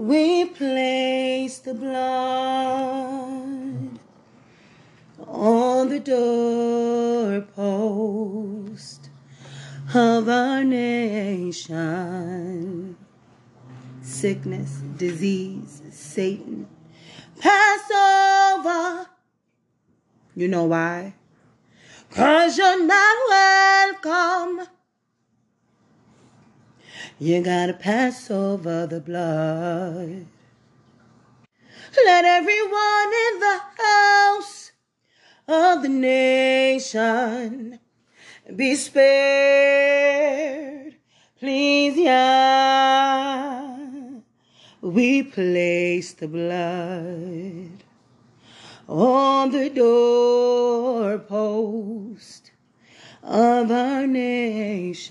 we place the blood on the doorpost of our nation. Sickness, disease, Satan, Passover. You know why? Cause you're not welcome. You gotta pass over the blood. Let everyone in the house of the nation be spared. Please, yeah. We place the blood on the doorpost of our nation.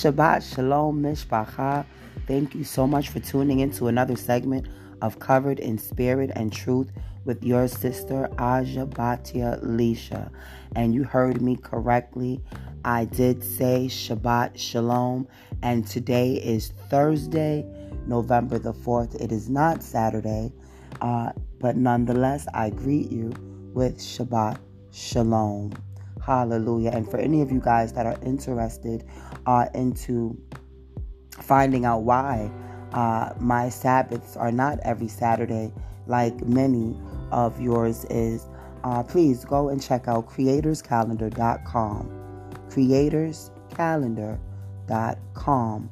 Shabbat Shalom Mishpacha. Thank you so much for tuning in to another segment of Covered in Spirit and Truth with your sister Aja Batia Lisha. And you heard me correctly. I did say Shabbat Shalom, and today is Thursday, November the 4th. It is not Saturday, uh, but nonetheless, I greet you with Shabbat Shalom. Hallelujah. And for any of you guys that are interested uh, into finding out why uh, my Sabbaths are not every Saturday like many of yours is, uh, please go and check out creatorscalendar.com. Creatorscalendar.com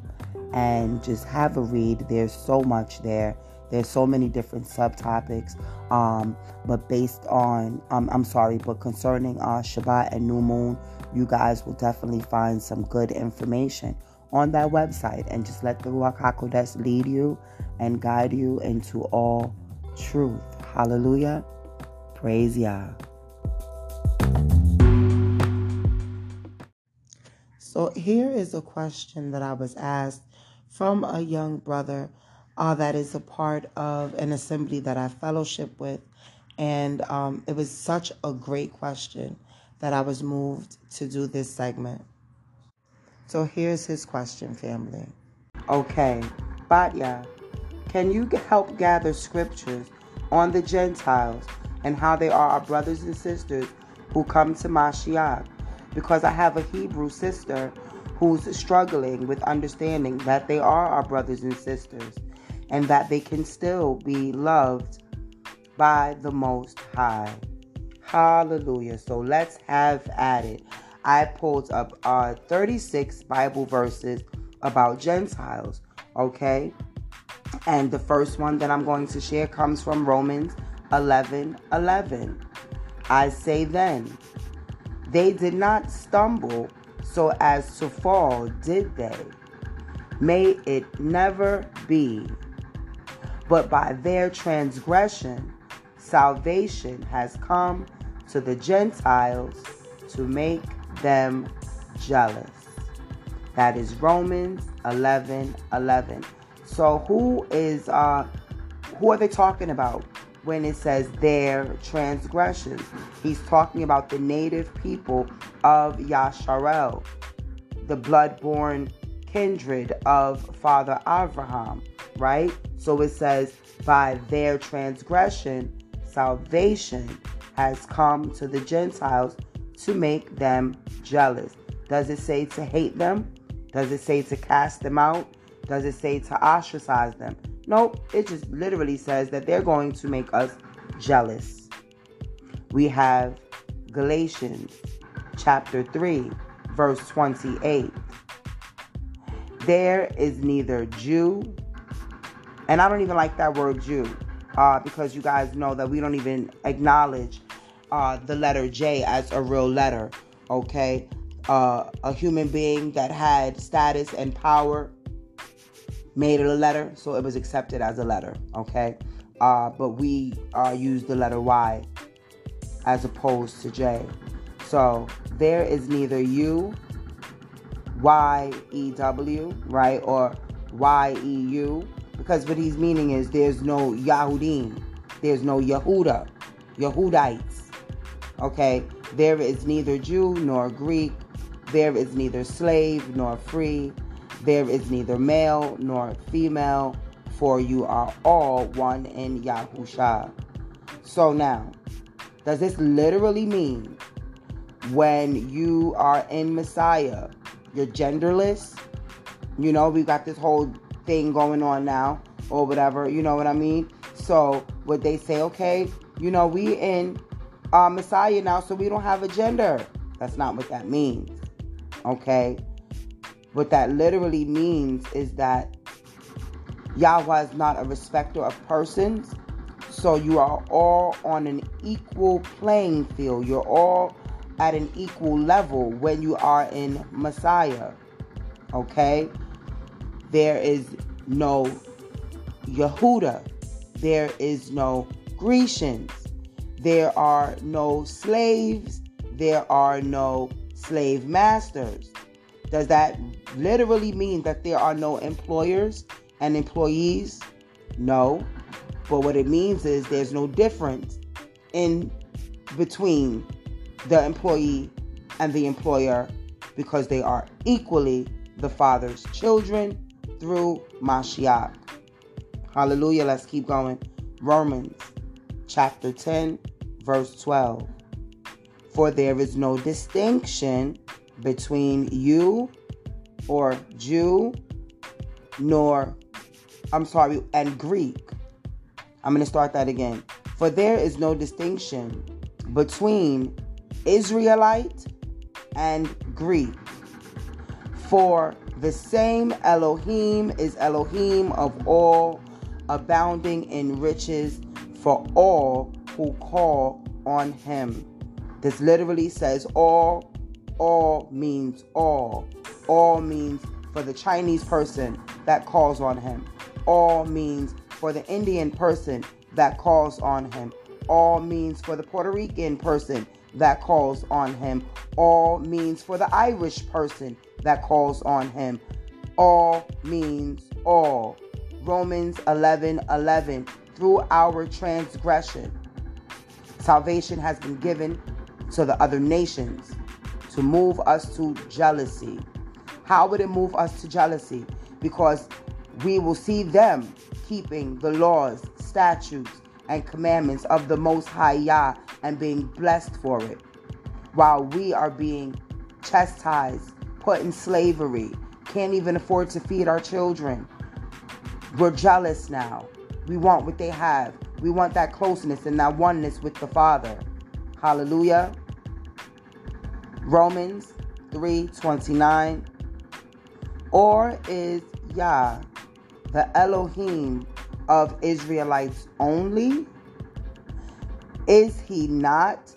and just have a read. There's so much there. There's so many different subtopics. Um, but based on, um, I'm sorry, but concerning uh, Shabbat and New Moon, you guys will definitely find some good information on that website. And just let the Ruach HaKodesh lead you and guide you into all truth. Hallelujah. Praise Yah. So here is a question that I was asked from a young brother uh, that is a part of an assembly that I fellowship with. And um, it was such a great question that I was moved to do this segment. So here's his question, family. Okay, Batya, can you help gather scriptures on the Gentiles and how they are our brothers and sisters who come to Mashiach? Because I have a Hebrew sister who's struggling with understanding that they are our brothers and sisters and that they can still be loved by the Most High. Hallelujah. So let's have at it. I pulled up uh, 36 Bible verses about Gentiles, okay? And the first one that I'm going to share comes from Romans 11 11. I say then, they did not stumble so as to fall, did they? May it never be. But by their transgression, salvation has come to the Gentiles to make them jealous. That is Romans 11 11. So who is uh who are they talking about when it says their transgressions? He's talking about the native people of Yasharel, the blood-born kindred of Father Abraham, right? So it says by their transgression salvation has come to the Gentiles to make them jealous. Does it say to hate them? Does it say to cast them out? Does it say to ostracize them? Nope, it just literally says that they're going to make us jealous. We have Galatians chapter 3, verse 28. There is neither Jew, and I don't even like that word Jew, uh, because you guys know that we don't even acknowledge uh, the letter J as a real letter, okay? Uh, a human being that had status and power made it a letter, so it was accepted as a letter, okay? Uh, but we uh, use the letter Y as opposed to J. So there is neither U, Y, E, W, right, or Y, E, U, because what he's meaning is there's no Yahudim, there's no Yehuda, Yehudites, okay? There is neither Jew nor Greek. There is neither slave nor free. There is neither male nor female, for you are all one in Yahusha. So now, does this literally mean when you are in Messiah, you're genderless? You know, we got this whole thing going on now, or whatever, you know what I mean? So, would they say, okay, you know, we in uh, Messiah now, so we don't have a gender? That's not what that means, okay? What that literally means is that Yahweh is not a respecter of persons. So you are all on an equal playing field. You're all at an equal level when you are in Messiah. Okay? There is no Yehuda. There is no Grecians. There are no slaves. There are no slave masters. Does that literally mean that there are no employers and employees? No. But what it means is there's no difference in between the employee and the employer because they are equally the Father's children through Mashiach. Hallelujah. Let's keep going. Romans chapter 10, verse 12. For there is no distinction between you or Jew, nor, I'm sorry, and Greek. I'm going to start that again. For there is no distinction between Israelite and Greek. For the same Elohim is Elohim of all, abounding in riches for all who call on him. This literally says all all means all. All means for the Chinese person that calls on him. All means for the Indian person that calls on him. All means for the Puerto Rican person that calls on him. All means for the Irish person that calls on him. All means all. Romans 11 11. Through our transgression, salvation has been given to the other nations to move us to jealousy. How would it move us to jealousy? Because we will see them keeping the laws, statutes, and commandments of the Most High Yah and being blessed for it, while we are being chastised, put in slavery, can't even afford to feed our children. We're jealous now. We want what they have. We want that closeness and that oneness with the Father. Hallelujah. Romans 3:29 Or is Yah the Elohim of Israelites only? Is he not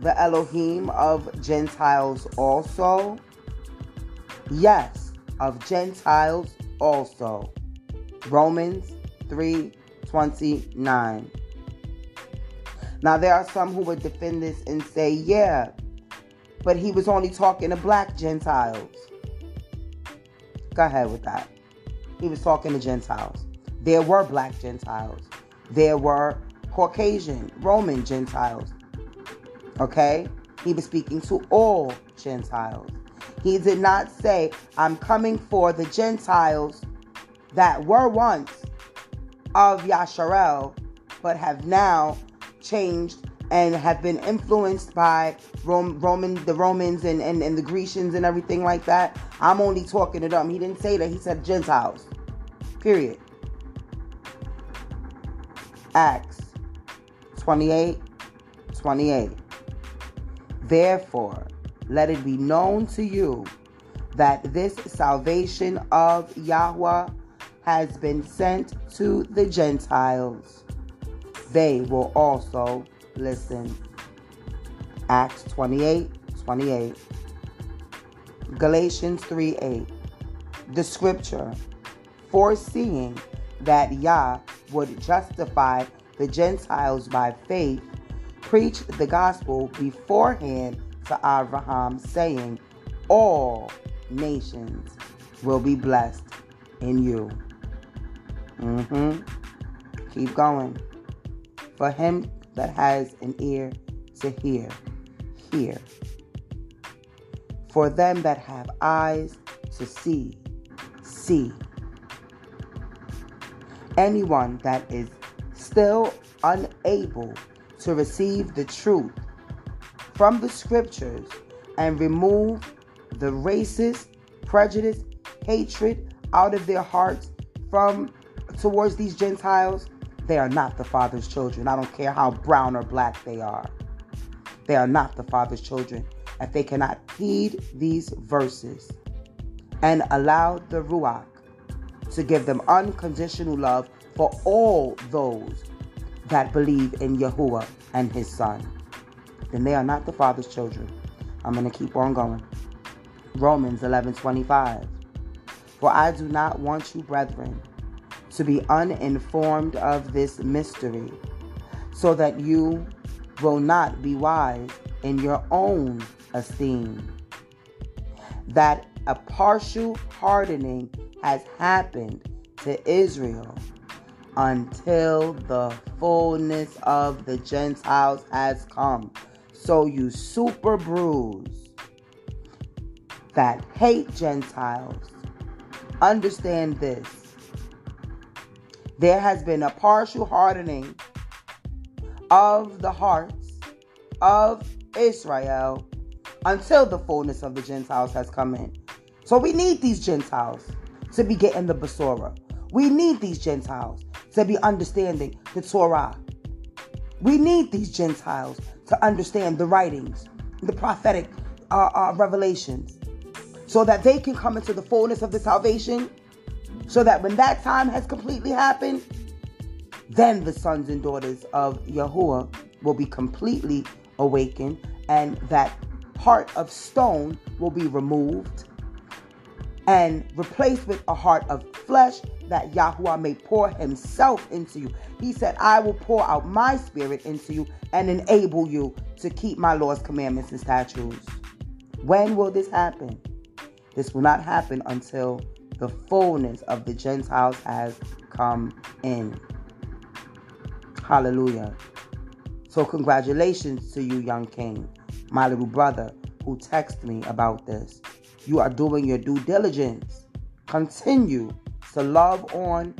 the Elohim of Gentiles also? Yes, of Gentiles also. Romans 3:29. Now there are some who would defend this and say, yeah, but he was only talking to black Gentiles. Go ahead with that. He was talking to Gentiles. There were black Gentiles. There were Caucasian, Roman Gentiles. Okay? He was speaking to all Gentiles. He did not say, I'm coming for the Gentiles that were once of Yasharel, but have now changed and have been influenced by Rome, Roman, the Romans and, and, and the Grecians and everything like that. I'm only talking to them. He didn't say that. He said Gentiles. Period. Acts 28 28. Therefore, let it be known to you that this salvation of Yahweh has been sent to the Gentiles. They will also listen. Acts 28 28. Galatians 3 8. The scripture, foreseeing that Yah would justify the Gentiles by faith, preached the gospel beforehand to Abraham, saying, All nations will be blessed in you. Mm-hmm. Keep going. For him that has an ear to hear, hear. For them that have eyes to see, see. Anyone that is still unable to receive the truth from the scriptures and remove the racist prejudice, hatred out of their hearts from towards these Gentiles, they are not the Father's children. I don't care how brown or black they are. They are not the Father's children. If they cannot heed these verses and allow the Ruach to give them unconditional love for all those that believe in Yahuwah and his son, then they are not the Father's children. I'm going to keep on going. Romans 11:25. For I do not want you, brethren, to be uninformed of this mystery, so that you will not be wise in your own esteem. That a partial hardening has happened to Israel until the fullness of the Gentiles has come. So you super bruise that hate Gentiles, understand this. There has been a partial hardening of the hearts of Israel until the fullness of the Gentiles has come in. So we need these Gentiles to be getting the Besorah. We need these Gentiles to be understanding the Torah. We need these Gentiles to understand the writings, the prophetic uh, uh, revelations, so that they can come into the fullness of the salvation. So that when that time has completely happened, then the sons and daughters of Yahuwah will be completely awakened, and that heart of stone will be removed and replaced with a heart of flesh that Yahuwah may pour himself into you. He said, I will pour out my spirit into you and enable you to keep my laws, commandments, and statutes. When will this happen? This will not happen until the fullness of the Gentiles has come in. Hallelujah. So, congratulations to you, young king, my little brother who texted me about this. You are doing your due diligence. Continue to love on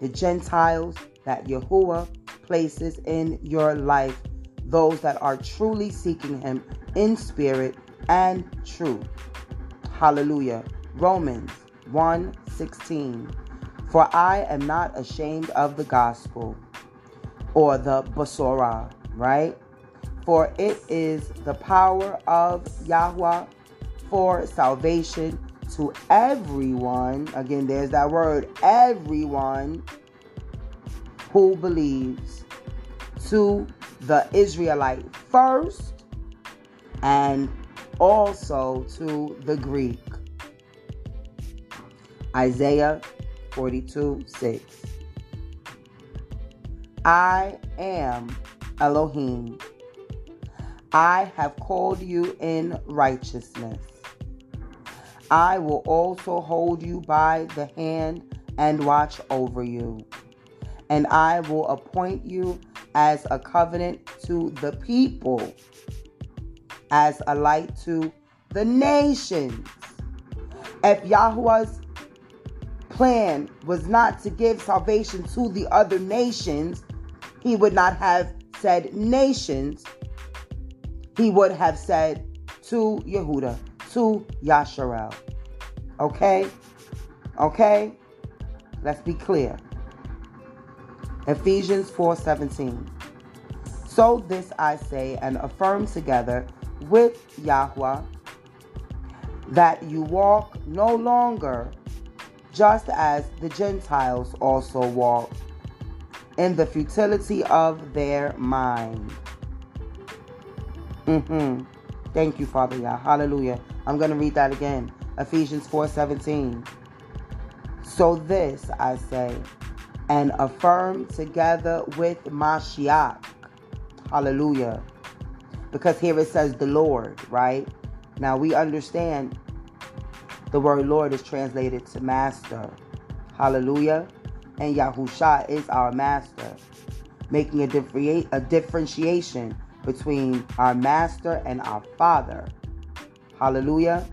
the Gentiles that Yahuwah places in your life, those that are truly seeking Him in spirit and truth. Hallelujah. Romans 1 16. For I am not ashamed of the gospel or the Besorah, right? For it is the power of Yahweh for salvation to everyone. Again, there's that word, everyone who believes. To the Israelite first and also to the Greek. Isaiah 42 6. I am Elohim. I have called you in righteousness. I will also hold you by the hand and watch over you. And I will appoint you as a covenant to the people, as a light to the nations. If Yahweh's plan was not to give salvation to the other nations, he would not have said nations. He would have said to Yehuda, to Yasharel. Okay? Okay? Let's be clear. Ephesians 4:17. So this I say and affirm together with Yahweh that you walk no longer just as the Gentiles also walk in the futility of their mind. Mm-hmm. Thank you, Father Yah. Hallelujah. I'm going to read that again. Ephesians 4:17. So this I say, and affirm together with Mashiach. Hallelujah. Because here it says the Lord, right? Now we understand the word Lord is translated to master. Hallelujah and Yahusha is our master, making a, a differentiation between our master and our father. Hallelujah.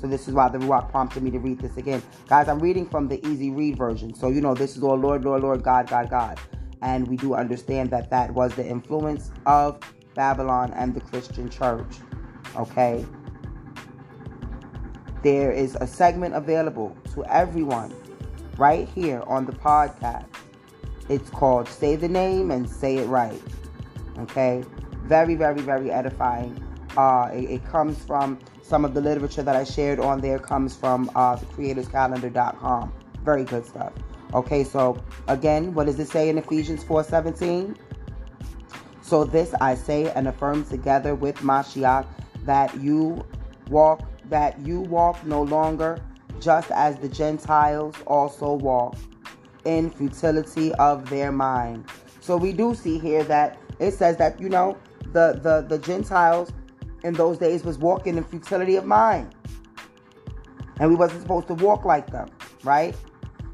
So this is why the Ruach prompted me to read this again. Guys, I'm reading from the easy read version. So you know this is all Lord, Lord, Lord, God, God, God. And we do understand that that was the influence of Babylon and the Christian church. Okay? There is a segment available to everyone right here on the podcast. It's called Say the Name and Say It Right. Okay? Very, very, very edifying. Uh, it, it comes from some of the literature that I shared on there comes from uh, thecreatorscalendar.com. Very good stuff. Okay, so again, what does it say in Ephesians 4:17? So this I say and affirm together with Mashiach that you walk that you walk no longer just as the Gentiles also walk in futility of their mind. So we do see here that it says that you know the the the Gentiles in those days was walking in futility of mind. And we wasn't supposed to walk like them, right?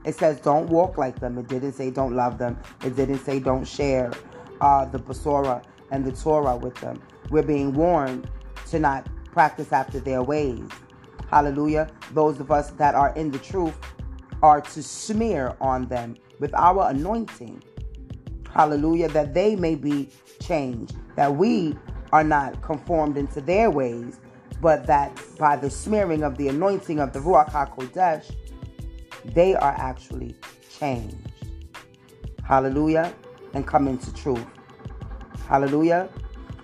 It says don't walk like them. It didn't say don't love them. It didn't say don't share uh, the Besorah and the Torah with them. We're being warned to not practice after their ways. Hallelujah. Those of us that are in the truth are to smear on them with our anointing. Hallelujah. That they may be changed. That we are not conformed into their ways, but that by the smearing of the anointing of the Ruach HaKodesh, they are actually changed. Hallelujah. And come into truth. Hallelujah.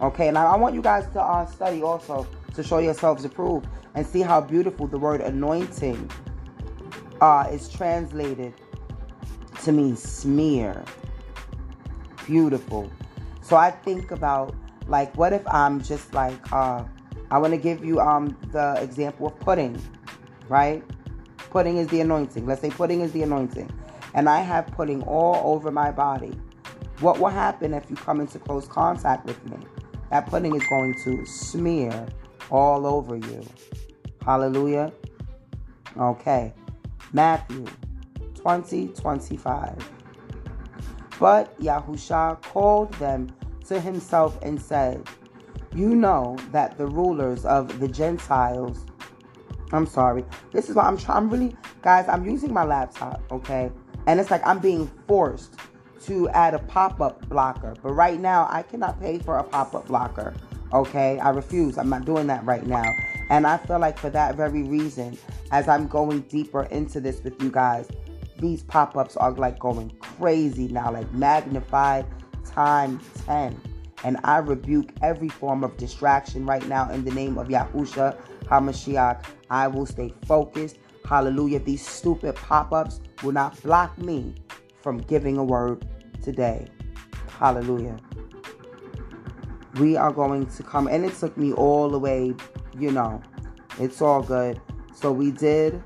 Okay, and I, I want you guys to uh, study also to show yourselves approved and see how beautiful the word anointing uh, is translated to mean smear. Beautiful. So I think about like, what if I'm just like, uh, I want to give you um the example of pudding, right? Pudding is the anointing. Let's say pudding is the anointing, and I have pudding all over my body. What will happen if you come into close contact with me? That pudding is going to smear all over you. Hallelujah. Okay. Matthew 20 25. But Yahusha called them to himself and said, You know that the rulers of the Gentiles, I'm sorry, this is what I'm trying, I'm really, guys, I'm using my laptop, okay? And it's like I'm being forced to add a pop up blocker. But right now, I cannot pay for a pop up blocker, okay? I refuse. I'm not doing that right now. And I feel like for that very reason, as I'm going deeper into this with you guys, these pop ups are like going crazy now, like magnified times 10. And I rebuke every form of distraction right now in the name of Yahusha HaMashiach. I will stay focused. Hallelujah. These stupid pop ups will not block me from giving a word today. Hallelujah. We are going to come, and it took me all the way, you know, it's all good. So we did,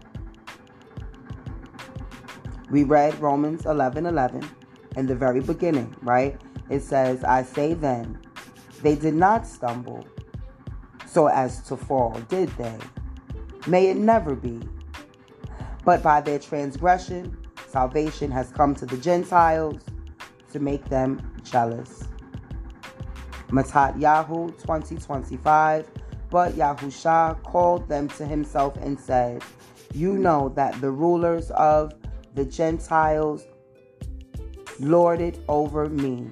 we read Romans 11 11 in the very beginning, right? It says, I say then, they did not stumble so as to fall, did they? May it never be. But by their transgression, salvation has come to the Gentiles to make them jealous. Matat Yahu 2025. But Yahusha called them to himself and said, You know that the rulers of the Gentiles lord it over me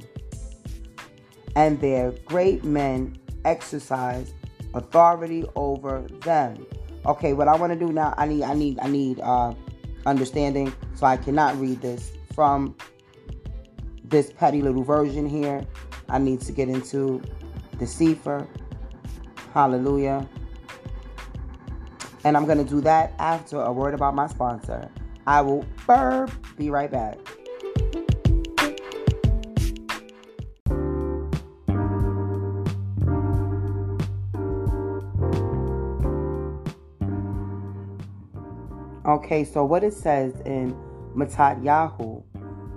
and their great men exercise authority over them. Okay, what I want to do now, I need, I need, I need uh, understanding, so I cannot read this from this petty little version here. I need to get into the Sefer. Hallelujah. And I'm going to do that after a word about my sponsor. I will burp. Be right back. Okay, so what it says in Matat Yahu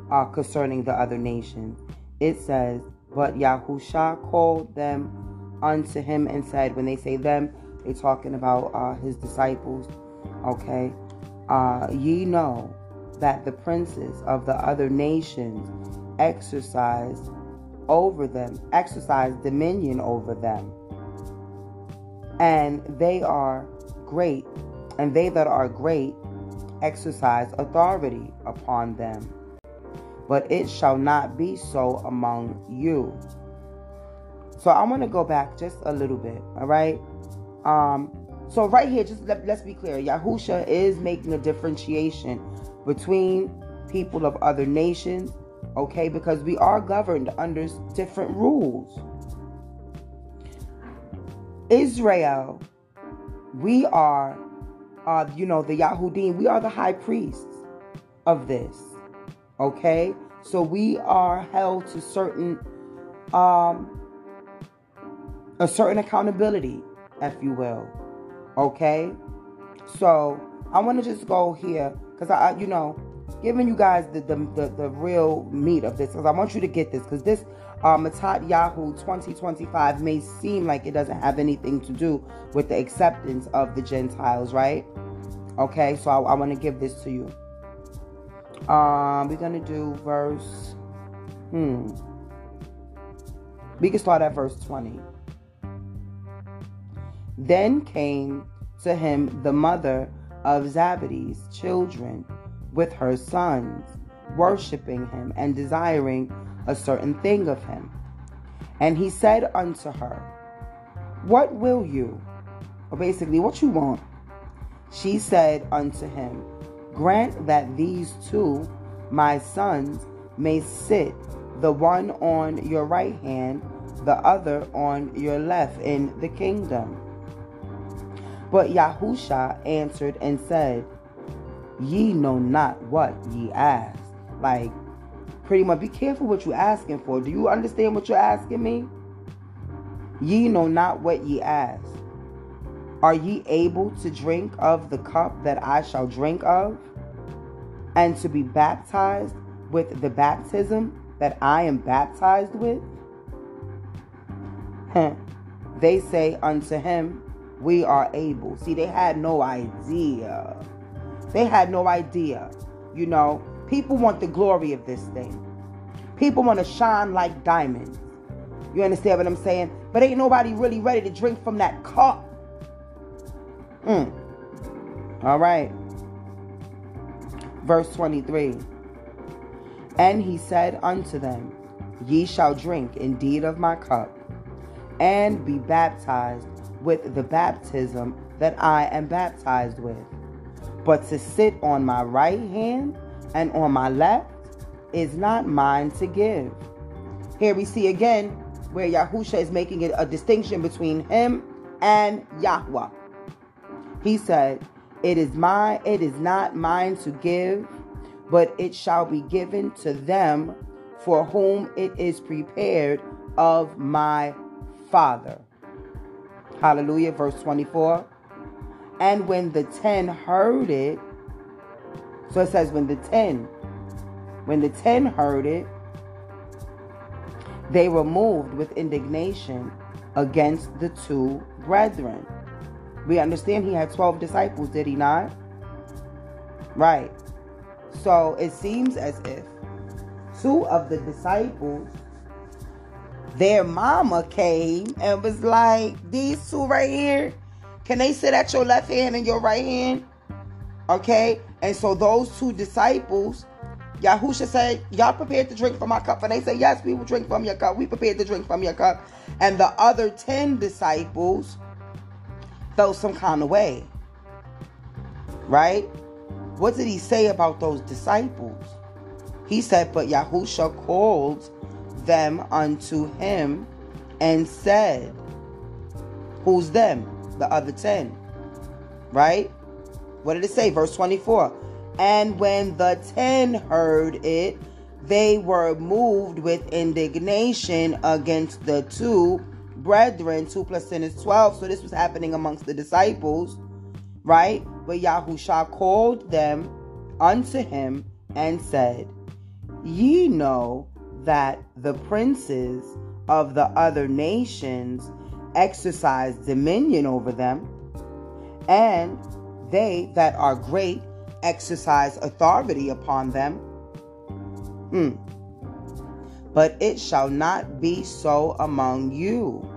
uh, concerning the other nations, it says, But Yahusha called them unto him and said, when they say them, they talking about uh, his disciples. Okay, uh, ye know that the princes of the other nations exercised over them, exercise dominion over them. And they are great, and they that are great exercise authority upon them. But it shall not be so among you. So I want to go back just a little bit, all right? Um, so right here, just let, us be clear, Yahusha is making a differentiation between people of other nations, okay? Because we are governed under different rules. Israel, we are, uh, you know, the Yahudim, we are the high priests of this, okay? So we are held to certain, um, a certain accountability, if you will, okay? So I want to just go here because I, you know, giving you guys the the, the, the real meat of this because I want you to get this because this uh, Matat Yahu 2025 may seem like it doesn't have anything to do with the acceptance of the Gentiles, right? Okay, so I, I want to give this to you. Um, we're gonna do verse. Hmm. We can start at verse 20. Then came to him the mother of Zebedee's children with her sons, worshiping him and desiring a certain thing of him. And he said unto her, What will you? Or basically, what you want? She said unto him, Grant that these two, my sons, may sit, the one on your right hand, the other on your left in the kingdom. But Yahusha answered and said, Ye know not what ye ask. Like, pretty much be careful what you're asking for. Do you understand what you're asking me? Ye know not what ye ask. Are ye able to drink of the cup that I shall drink of? And to be baptized with the baptism that I am baptized with? they say unto him, We are able. See, they had no idea. They had no idea. You know, People want the glory of this thing. People want to shine like diamonds. You understand what I'm saying? But ain't nobody really ready to drink from that cup. Mm. All right. Verse 23. And he said unto them, Ye shall drink indeed of my cup, and be baptized with the baptism that I am baptized with. But to sit on my right hand and on my left is not mine to give. Here we see again where Yahusha is making it a distinction between him and Yahweh. He said, It is my it is not mine to give, but it shall be given to them for whom it is prepared of my Father. Hallelujah. Verse 24. And when the ten heard it, so it says, when the ten, when the ten heard it, they were moved with indignation against the two brethren. We understand he had 12 disciples, did he not? Right. So it seems as if two of the disciples, their mama came and was like, These two right here, can they sit at your left hand and your right hand? Okay. And so those two disciples, Yahusha said, Y'all prepared to drink from my cup? And they said, Yes, we will drink from your cup. We prepared to drink from your cup. And the other 10 disciples felt some kind of way. Right? What did he say about those disciples? He said, But Yahusha called them unto him and said, Who's them? The other 10. Right? What did it say? Verse 24. And when the ten heard it, they were moved with indignation against the two brethren. Two plus ten is 12. So this was happening amongst the disciples, right? But Yahusha called them unto him and said, Ye know that the princes of the other nations exercise dominion over them, and they that are great exercise authority upon them. Mm. But it shall not be so among you.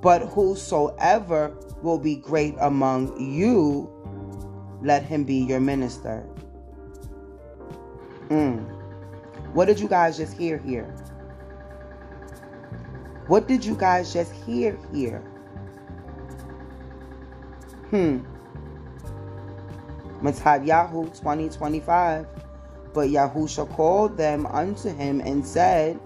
But whosoever will be great among you, let him be your minister. Mm. What did you guys just hear here? What did you guys just hear here? Hmm. Yahoo 2025. But Yahusha called them unto him and said,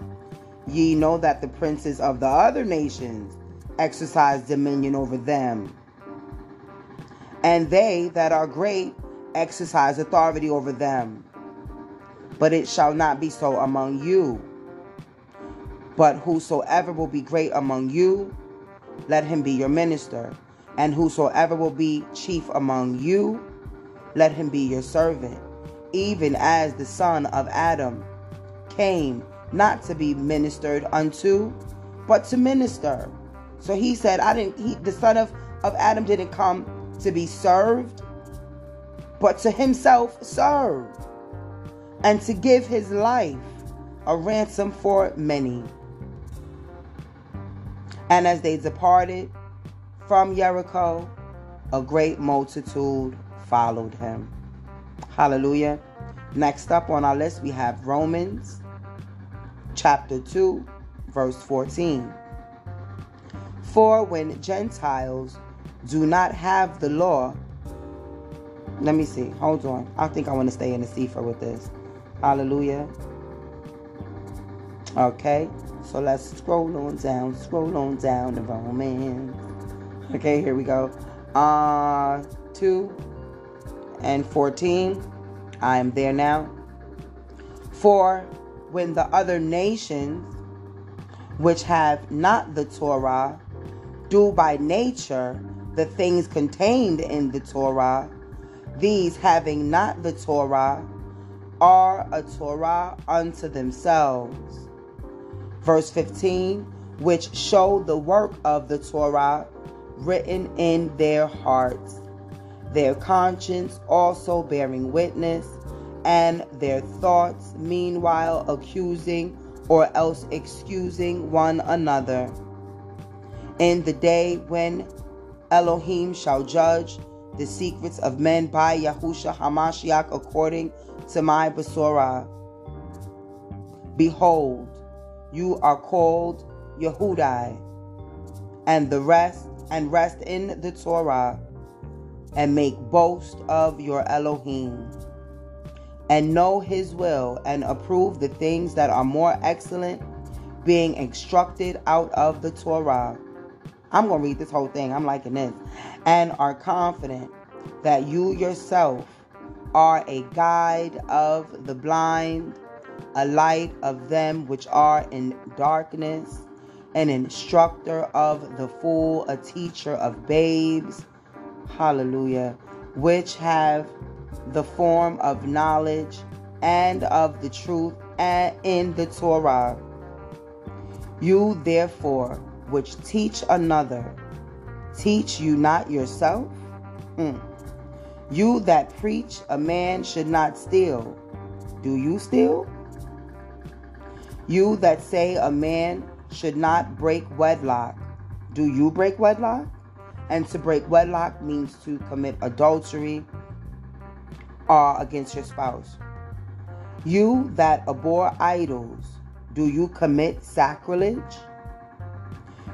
Ye know that the princes of the other nations exercise dominion over them. And they that are great exercise authority over them. But it shall not be so among you. But whosoever will be great among you, let him be your minister. And whosoever will be chief among you, let him be your servant, even as the son of Adam came not to be ministered unto, but to minister. So he said, I didn't he, the son of, of Adam didn't come to be served, but to himself serve, and to give his life a ransom for many. And as they departed from Jericho, a great multitude followed him. Hallelujah. Next up on our list, we have Romans chapter 2, verse 14. For when Gentiles do not have the law, let me see. Hold on. I think I want to stay in the Sefer with this. Hallelujah. Okay. So let's scroll on down, scroll on down the Romans. Okay, here we go. Uh 2 and 14. I am there now. For when the other nations, which have not the Torah, do by nature the things contained in the Torah, these having not the Torah, are a Torah unto themselves. Verse 15, which show the work of the Torah written in their hearts their conscience also bearing witness, and their thoughts meanwhile accusing or else excusing one another. In the day when Elohim shall judge the secrets of men by Yahusha Hamashiach according to my Besorah. Behold, you are called Yehudai, and the rest and rest in the Torah and make boast of your Elohim, and know his will, and approve the things that are more excellent, being instructed out of the Torah. I'm going to read this whole thing. I'm liking this. And are confident that you yourself are a guide of the blind, a light of them which are in darkness, an instructor of the fool, a teacher of babes hallelujah, which have the form of knowledge and of the truth and in the Torah. You therefore, which teach another, teach you not yourself? Hmm. You that preach a man should not steal, do you steal? You that say a man should not break wedlock, do you break wedlock? And to break wedlock means to commit adultery or against your spouse. You that abhor idols, do you commit sacrilege?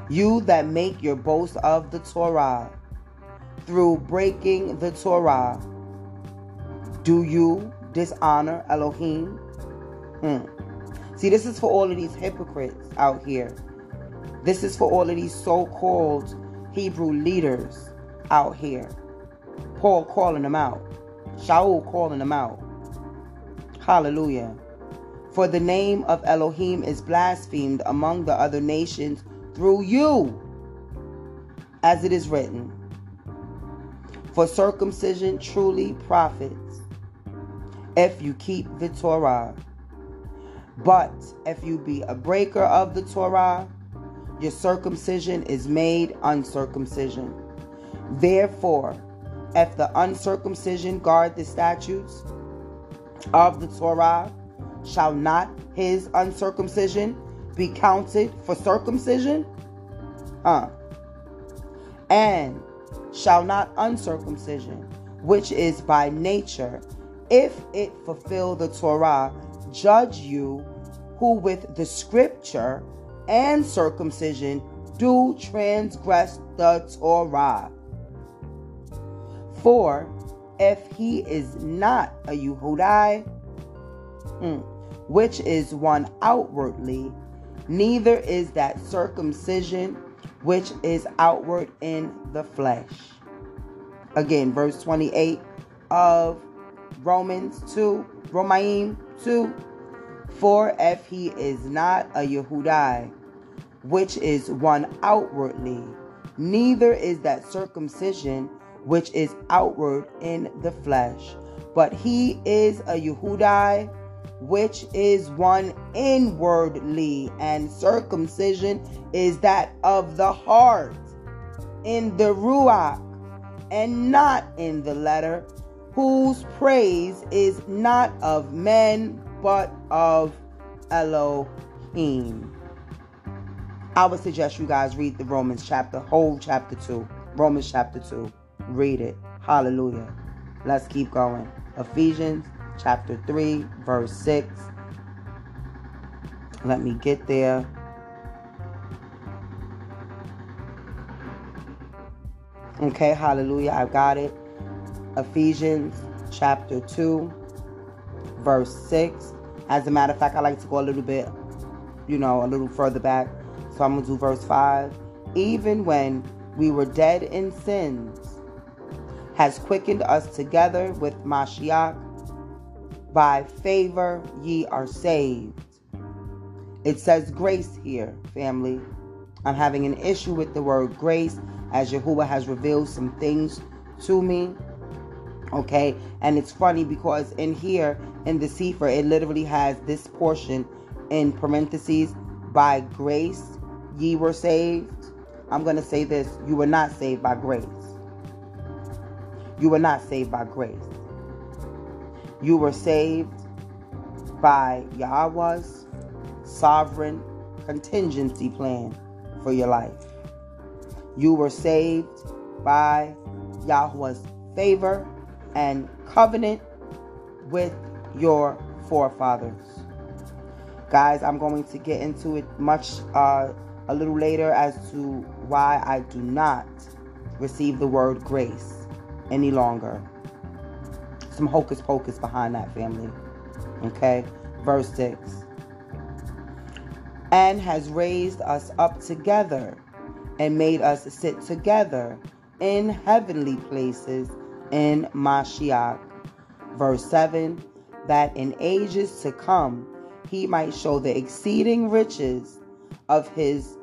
You that make your boast of the Torah through breaking the Torah, do you dishonor Elohim? Hmm. See, this is for all of these hypocrites out here. This is for all of these so called Hebrew leaders out here. Paul calling them out. Shaul calling them out. Hallelujah. For the name of Elohim is blasphemed among the other nations through you, as it is written. For circumcision truly profits if you keep the Torah. But if you be a breaker of the Torah, your circumcision is made uncircumcision. Therefore, if the uncircumcision guard the statutes of the Torah, shall not his uncircumcision be counted for circumcision? Huh. And shall not uncircumcision, which is by nature, if it fulfill the Torah, judge you who with the scripture and circumcision do transgress the Torah. For if he is not a Yehudai, hmm, which is one outwardly, neither is that circumcision which is outward in the flesh. Again, verse 28 of Romans 2, Romaim 2. For if he is not a Yehudai, which is one outwardly, neither is that circumcision which is outward in the flesh, but he is a Yehudai, which is one inwardly, and circumcision is that of the heart, in the Ruach, and not in the letter, whose praise is not of men, but of Elohim. I would suggest you guys read the Romans chapter, whole chapter 2. Romans chapter 2. Read it. Hallelujah. Let's keep going. Ephesians chapter 3, verse 6. Let me get there. Okay, hallelujah. I've got it. Ephesians chapter 2, verse 6. As a matter of fact, I like to go a little bit, you know, a little further back. So I'm going to do verse 5. Even when we were dead in sins, has quickened us together with Mashiach. By favor ye are saved. It says grace here, family. I'm having an issue with the word grace as Yahuwah has revealed some things to me. Okay, and it's funny because in here in the Sefer, it literally has this portion in parentheses by grace ye were saved. I'm going to say this you were not saved by grace. You were not saved by grace. You were saved by Yahweh's sovereign contingency plan for your life. You were saved by Yahweh's favor and covenant with your forefathers. Guys, I'm going to get into it much uh, a little later as to why I do not receive the word grace any longer. Some hocus pocus behind that family. Okay? Verse 6 and has raised us up together and made us sit together in heavenly places in Mashiach. Verse 7 that in ages to come he might show the exceeding riches of his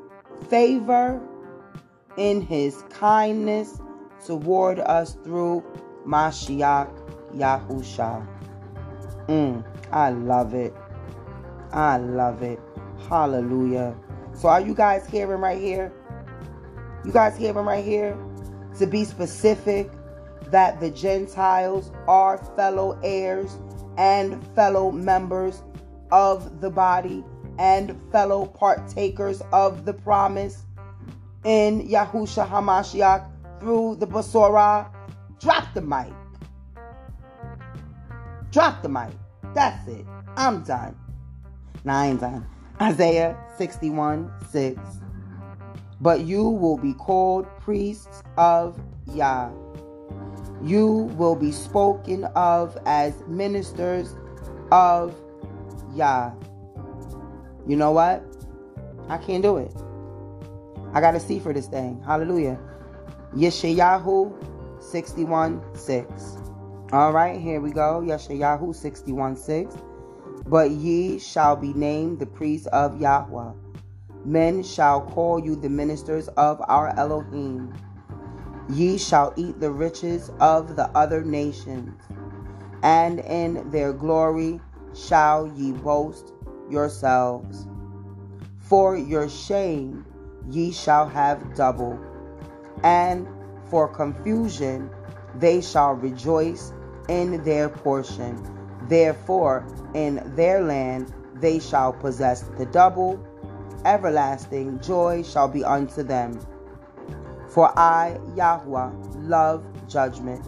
favor in his kindness toward us through Mashiach Yahusha. Mm, I love it. I love it. Hallelujah. So are you guys hearing right here? You guys hearing right here? To be specific, that the Gentiles are fellow heirs and fellow members of the body and fellow partakers of the promise in Yahusha Hamashiach through the Besorah. Drop the mic. Drop the mic. That's it. I'm done. Now I ain't done. Isaiah 61 6. But you will be called priests of Yah. You will be spoken of as ministers of Yah. You know what? I can't do it. I got to see for this thing. Hallelujah. Yeshayahu 61 6. All right, here we go. Yeshayahu 61 6. But ye shall be named the priests of Yahweh. Men shall call you the ministers of our Elohim. Ye shall eat the riches of the other nations, and in their glory shall ye boast yourselves. For your shame ye shall have double, and for confusion they shall rejoice in their portion Therefore, in their land they shall possess the double. Everlasting joy shall be unto them. For I, Yahweh, love judgment.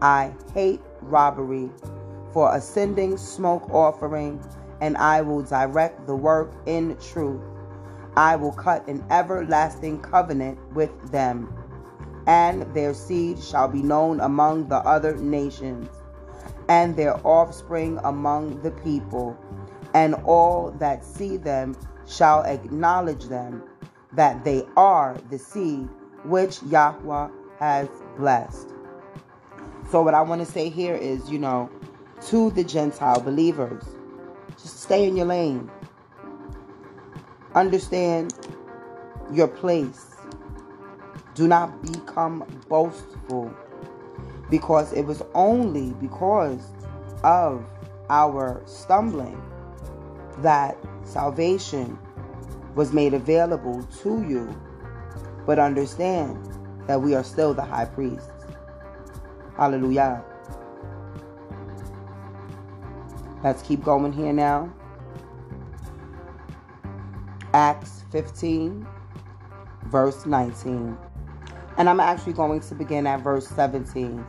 I hate robbery. For ascending smoke offering, and I will direct the work in truth. I will cut an everlasting covenant with them, and their seed shall be known among the other nations, and their offspring among the people, and all that see them shall acknowledge them, that they are the seed which Yahweh has blessed. So, what I want to say here is, you know, to the Gentile believers, just stay in your lane. Understand your place. Do not become boastful because it was only because of our stumbling that salvation was made available to you but understand that we are still the high priests. Hallelujah. Let's keep going here now. Acts 15, verse 19. And I'm actually going to begin at verse 17.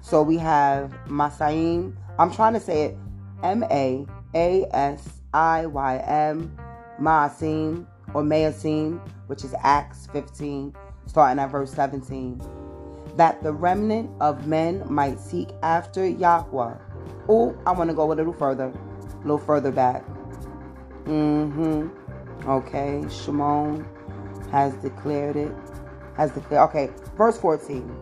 So we have Masaim. I'm trying to say it M A A S I Y M, Maasim or Maasim which is Acts 15, starting at verse 17. That the remnant of men might seek after Yahweh. Oh, I want to go a little further, a little further back. Mm-hmm. Okay, Shimon has declared it. Has declared. Okay, verse 14.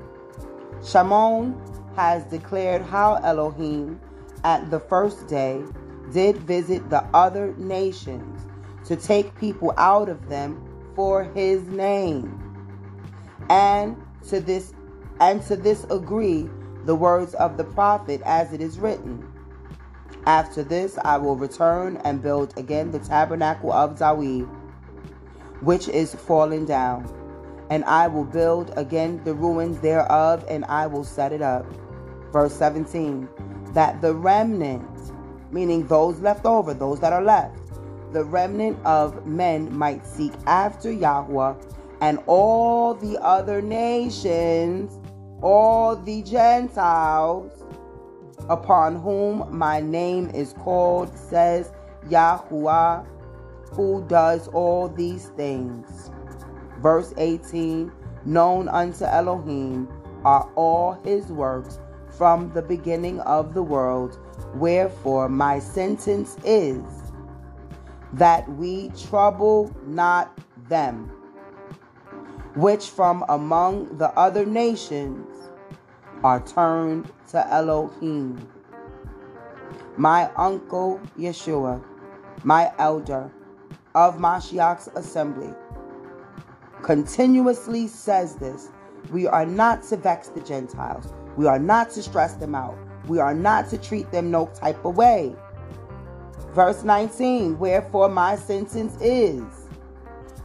Shimon has declared how Elohim at the first day did visit the other nations to take people out of them for his name. And to this and to this agree the words of the prophet as it is written. After this I will return and build again the tabernacle of Dawid, which is fallen down, and I will build again the ruins thereof, and I will set it up. Verse 17 that the remnant, meaning those left over, those that are left, the remnant of men might seek after Yahweh, and all the other nations, all the Gentiles, upon whom my name is called, says Yahweh, who does all these things. Verse 18 Known unto Elohim are all his works from the beginning of the world. Wherefore, my sentence is that we trouble not them, which from among the other nations are turned to Elohim. My uncle Yeshua, my elder of Mashiach's assembly, continuously says this. We are not to vex the Gentiles. We are not to stress them out. We are not to treat them no type of way. Verse 19 Wherefore my sentence is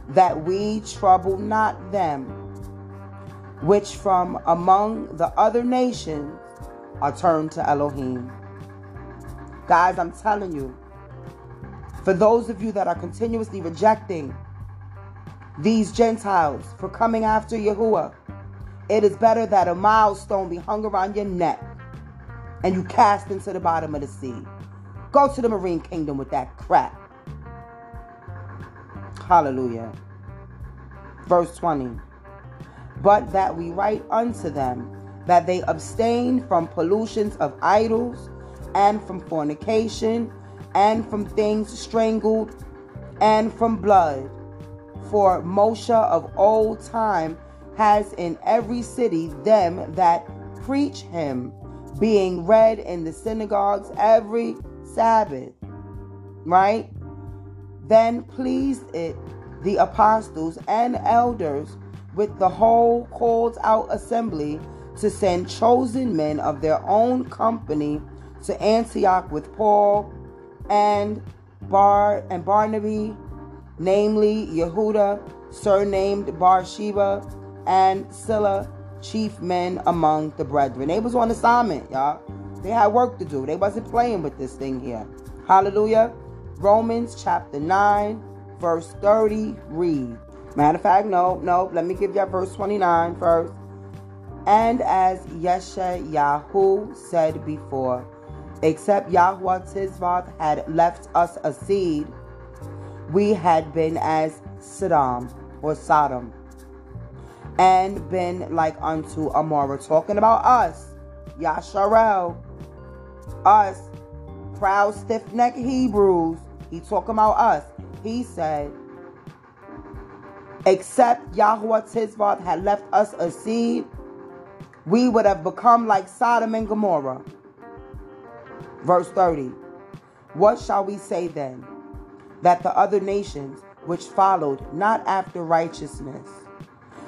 that we trouble not them which from among the other nations are turned to Elohim. Guys, I'm telling you, for those of you that are continuously rejecting these Gentiles for coming after Yahuwah, it is better that a milestone be hung around your neck and you cast into the bottom of the sea Go to the marine kingdom with that crap. Hallelujah. Verse 20. But that we write unto them that they abstain from pollutions of idols and from fornication and from things strangled and from blood. For Moshe of old time has in every city them that preach him, being read in the synagogues every Sabbath, right? Then pleased it the apostles and elders with the whole called out assembly to send chosen men of their own company to Antioch with Paul and Bar and Barnaby, namely Yehuda, surnamed Barsheba, and Silla, chief men among the brethren. They was on assignment, y'all. They had work to do. They wasn't playing with this thing here. Hallelujah. Romans chapter 9, verse 30 read. Matter of fact, no, no, let me give you verse 29 first. And as Yeshayahu said before, except Yahweh Tizvath had left us a seed, we had been as Sodom or Sodom, and been like unto Amorah. Talking about us, Yasharel, us, proud stiff-necked Hebrews. He talking about us. He said, except Yahweh Tizvath had left us a seed, we would have become like Sodom and Gomorrah. Verse 30. What shall we say then? That the other nations which followed not after righteousness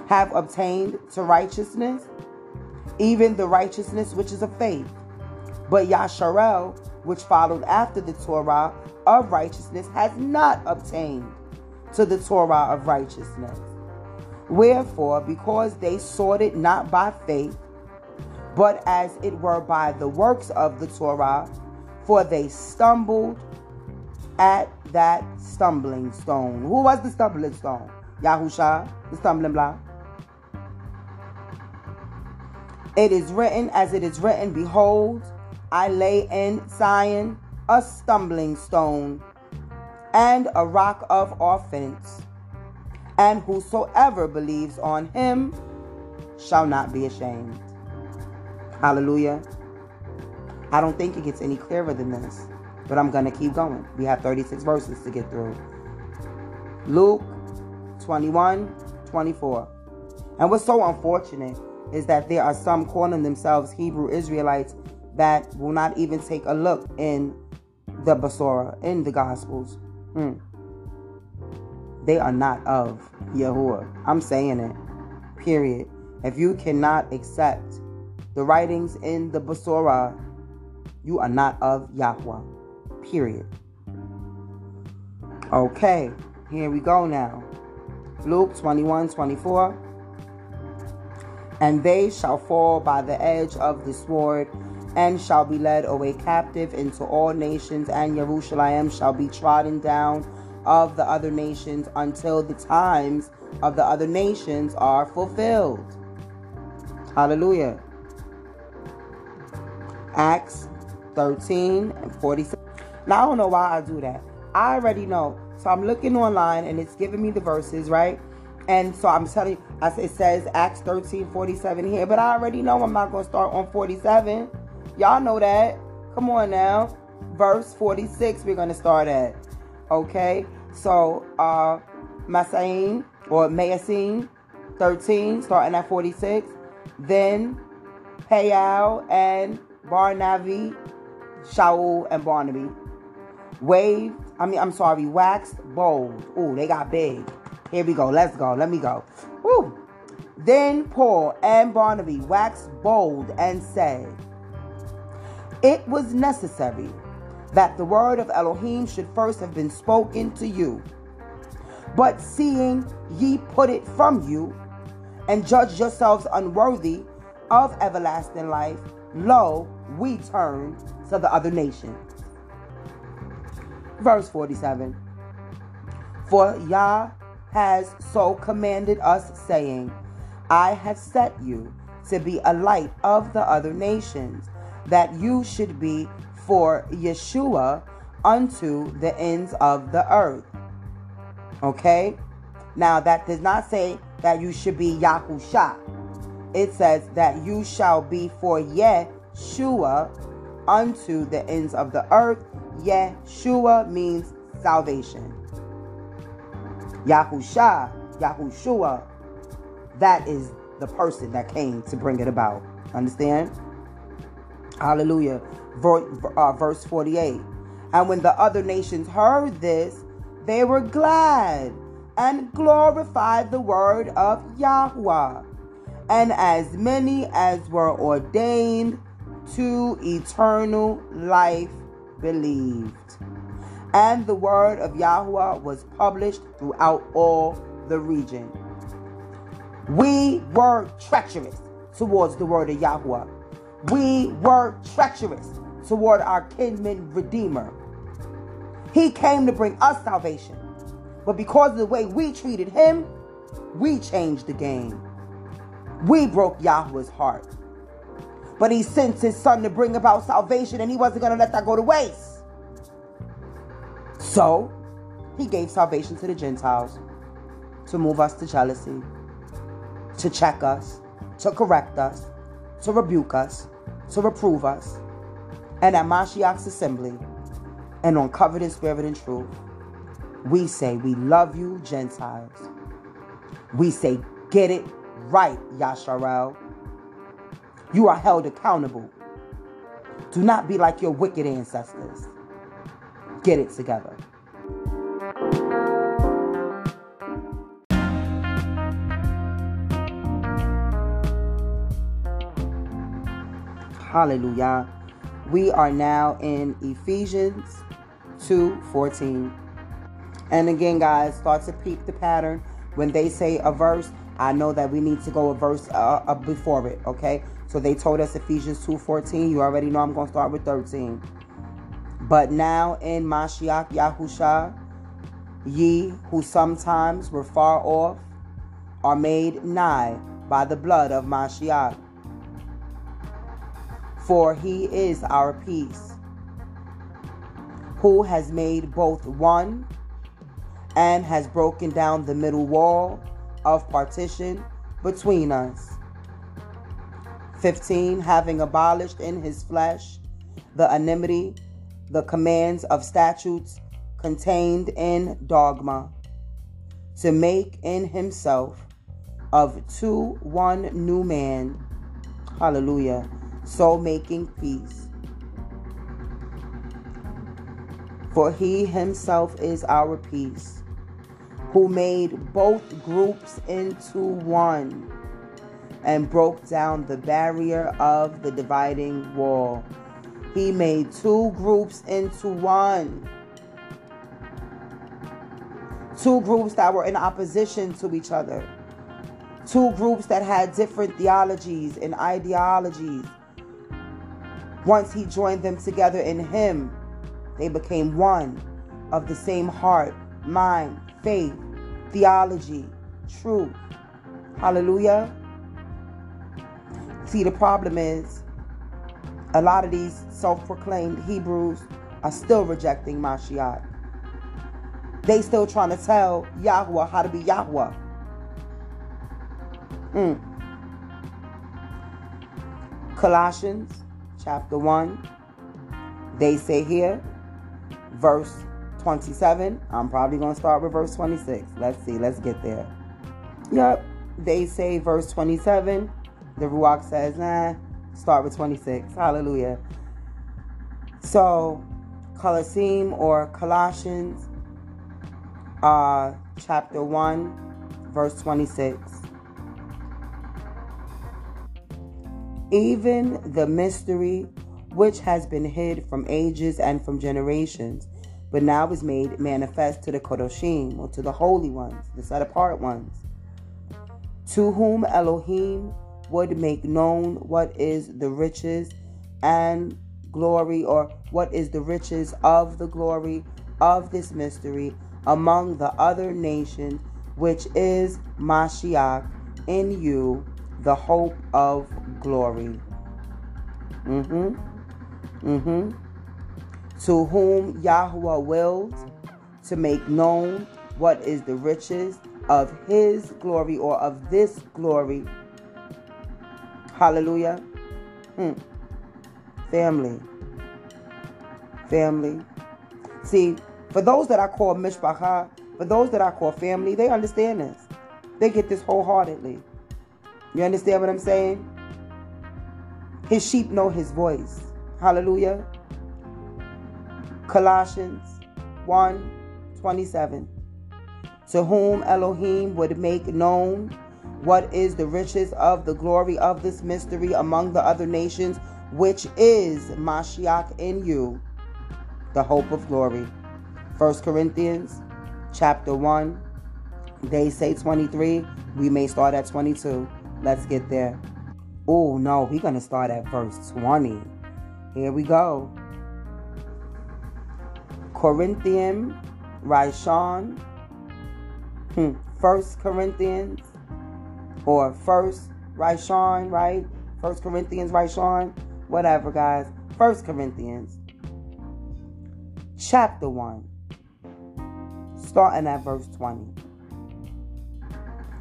have obtained to righteousness, even the righteousness which is of faith. But Yasharel, which followed after the Torah of righteousness, has not obtained to the Torah of righteousness. Wherefore, because they sought it not by faith, but as it were by the works of the Torah, for they stumbled at that stumbling stone. Who was the stumbling stone? Yahusha, the stumbling block. It is written, as it is written, Behold, I lay in Zion a stumbling stone and a rock of offense, and whosoever believes on him shall not be ashamed. Hallelujah. I don't think it gets any clearer than this, but I'm going to keep going. We have 36 verses to get through. Luke 21 24. And what's so unfortunate is that there are some calling themselves Hebrew Israelites that will not even take a look in the Besorah, in the Gospels. Mm. They are not of Yahuwah. I'm saying it. Period. If you cannot accept the writings in the Besorah, you are not of Yahweh. Period. Okay, here we go now. Luke 21 24. And they shall fall by the edge of the sword and shall be led away captive into all nations, and Jerusalem shall be trodden down of the other nations until the times of the other nations are fulfilled. Hallelujah. Acts 13 and 47. Now, I don't know why I do that. I already know. So I'm looking online and it's giving me the verses, right? And so I'm telling you, it says Acts 13, 47 here, but I already know I'm not going to start on 47. Y'all know that. Come on now. Verse 46, we're going to start at. Okay? So, uh, Masain or Mayasin 13, starting at 46. Then Payal and Barnavi, Shaul and Barnaby. Waved, I mean, I'm sorry, waxed bold. Ooh, they got big. Here we go. Let's go. Let me go. Woo. Then Paul and Barnaby waxed bold and said, It was necessary that the word of Elohim should first have been spoken to you. But seeing ye put it from you, and judge yourselves unworthy of everlasting life, lo, we turn to the other nation. Verse 47 For Yah has so commanded us, saying, I have set you to be a light of the other nations, that you should be for Yeshua unto the ends of the earth. Okay? Now, that does not say that you should be Yahusha. It says that you shall be for Yeshua unto the ends of the earth. Yeshua means salvation. Yahusha, Yahushua, that is the person that came to bring it about. Understand? Hallelujah. Uh, verse 48. And when the other nations heard this, they were glad and glorified the word of Yahweh. And as many as were ordained to eternal life believed. And the word of Yahweh was published throughout all the region. We were treacherous towards the word of Yahweh We were treacherous toward our kinsman redeemer. He came to bring us salvation. But because of the way we treated him, we changed the game. We broke Yahweh's heart. But he sent his son to bring about salvation, and he wasn't going to let that go to waste. So, he gave salvation to the Gentiles to move us to jealousy, to check us, to correct us, to rebuke us, to reprove us. And at Mashiach's assembly, and on covered in spirit and truth, we say, We love you, Gentiles. We say, Get it right, Yasharel. You are held accountable. Do not be like your wicked ancestors. Get it together. Hallelujah. We are now in Ephesians 2:14. And again, guys, start to peep the pattern. When they say a verse, I know that we need to go a verse uh, before it, okay? So they told us Ephesians 2:14. You already know I'm going to start with 13. But now in Mashiach Yahusha, ye who sometimes were far off are made nigh by the blood of Mashiach. For he is our peace, who has made both one and has broken down the middle wall of partition between us 15. Having abolished in his flesh the enmity, the commands of statutes contained in dogma, to make in himself of two one new man. Hallelujah. So making peace. For he himself is our peace, who made both groups into one and broke down the barrier of the dividing wall. He made two groups into one. Two groups that were in opposition to each other. Two groups that had different theologies and ideologies. Once he joined them together in him, they became one of the same heart, mind, faith, theology, truth. Hallelujah. See, the problem is a lot of these self proclaimed Hebrews are still rejecting Mashiach. They still trying to tell Yahweh how to be Yahweh. Mm. Colossians chapter 1. They say here, verse 27. I'm probably going to start with verse 26. Let's see. Let's get there. Yep. They say verse 27 the Ruach says, nah, start with 26. Hallelujah. So, Colosseum or Colossians, uh, chapter 1, verse 26. Even the mystery which has been hid from ages and from generations, but now is made manifest to the Kodoshim, or to the holy ones, the set apart ones, to whom Elohim would make known what is the riches and glory, or what is the riches of the glory of this mystery among the other nations, which is Mashiach in you, the hope of glory. Mm-hmm. Mm-hmm. To whom Yahweh willed to make known what is the riches of his glory or of this glory Hallelujah. Hmm. Family. Family. See, for those that I call mishpacha, for those that I call family, they understand this. They get this wholeheartedly. You understand what I'm saying? His sheep know his voice. Hallelujah. Colossians 1 27. To whom Elohim would make known what is the riches of the glory of this mystery among the other nations, which is Mashiach in you, the hope of glory. 1 Corinthians chapter 1, they say 23. We may start at 22. Let's get there. Oh, no, we're to start at verse 20. Here we go. Corinthian, Rishon, hmm, First Corinthians, or First Rishon, right? First Corinthians, Rishon, whatever, guys. First Corinthians, chapter 1, starting at verse 20.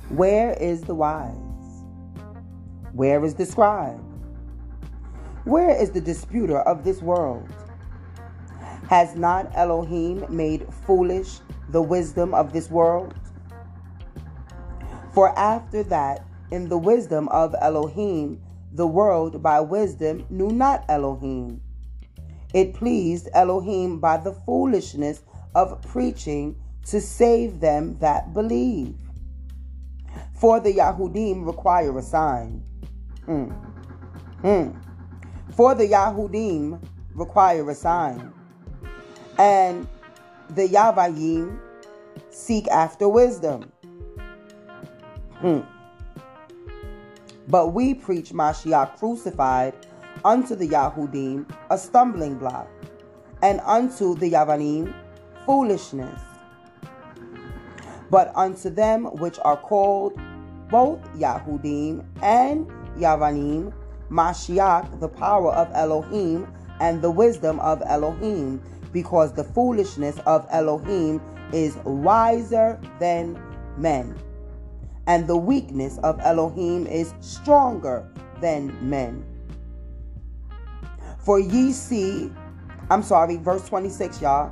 Where is the wise? Where is the scribe? Where is the disputer of this world? Has not Elohim made foolish the wisdom of this world? For after that, in the wisdom of Elohim, the world by wisdom knew not Elohim. It pleased Elohim by the foolishness of preaching to save them that believe. For the Yahudim require a sign. Hmm. Hmm. For the Yahudim require a sign. And the Yavayim seek after wisdom. Hmm. But we preach Mashiach crucified unto the Yahudim a stumbling block, and unto the Yavanim foolishness. But unto them which are called both Yahudim and Yavanim, Mashiach, the power of Elohim and the wisdom of Elohim, because the foolishness of Elohim is wiser than men, and the weakness of Elohim is stronger than men. For ye see, I'm sorry, verse 26, y'all.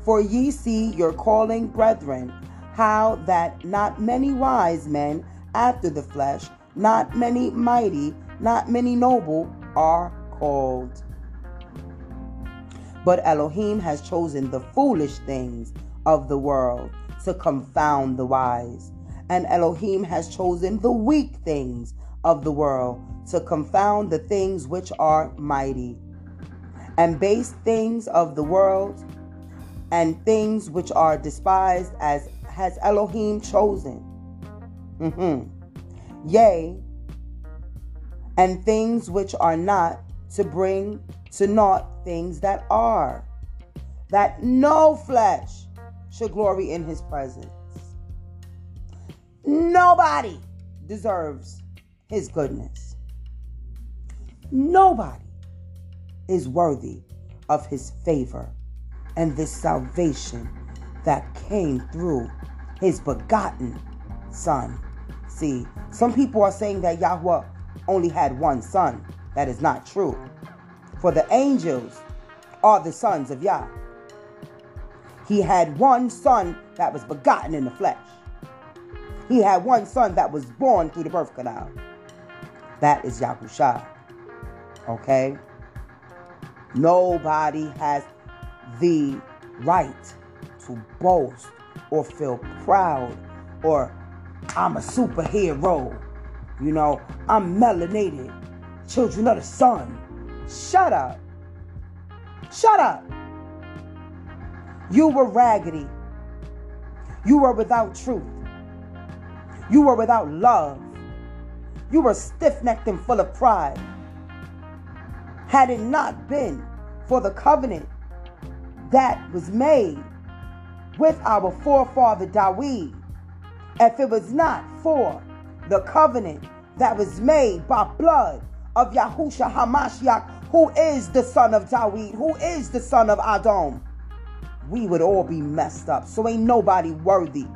For ye see your calling, brethren, how that not many wise men after the flesh, not many mighty, not many noble are called. But Elohim has chosen the foolish things of the world to confound the wise. And Elohim has chosen the weak things of the world to confound the things which are mighty. And base things of the world and things which are despised as has Elohim chosen. Mm-hmm. Yea, and things which are not to bring to naught things that are, that no flesh should glory in his presence. Nobody deserves his goodness. Nobody is worthy of his favor and this salvation that came through his begotten son. See, some people are saying that Yahweh only had one son. That is not true. For the angels are the sons of Yah. He had one son that was begotten in the flesh. He had one son that was born through the birth canal. That is Yahusha. Okay? Nobody has the right to boast or feel proud or I'm a superhero. You know, I'm melanated. Children of the sun. Shut up. Shut up. You were raggedy. You were without truth. You were without love. You were stiff necked and full of pride. Had it not been for the covenant that was made with our forefather Dawid, if it was not for the covenant that was made by blood of Yahusha Hamashiach, who is the son of Dawid, who is the son of Adam, we would all be messed up. So ain't nobody worthy.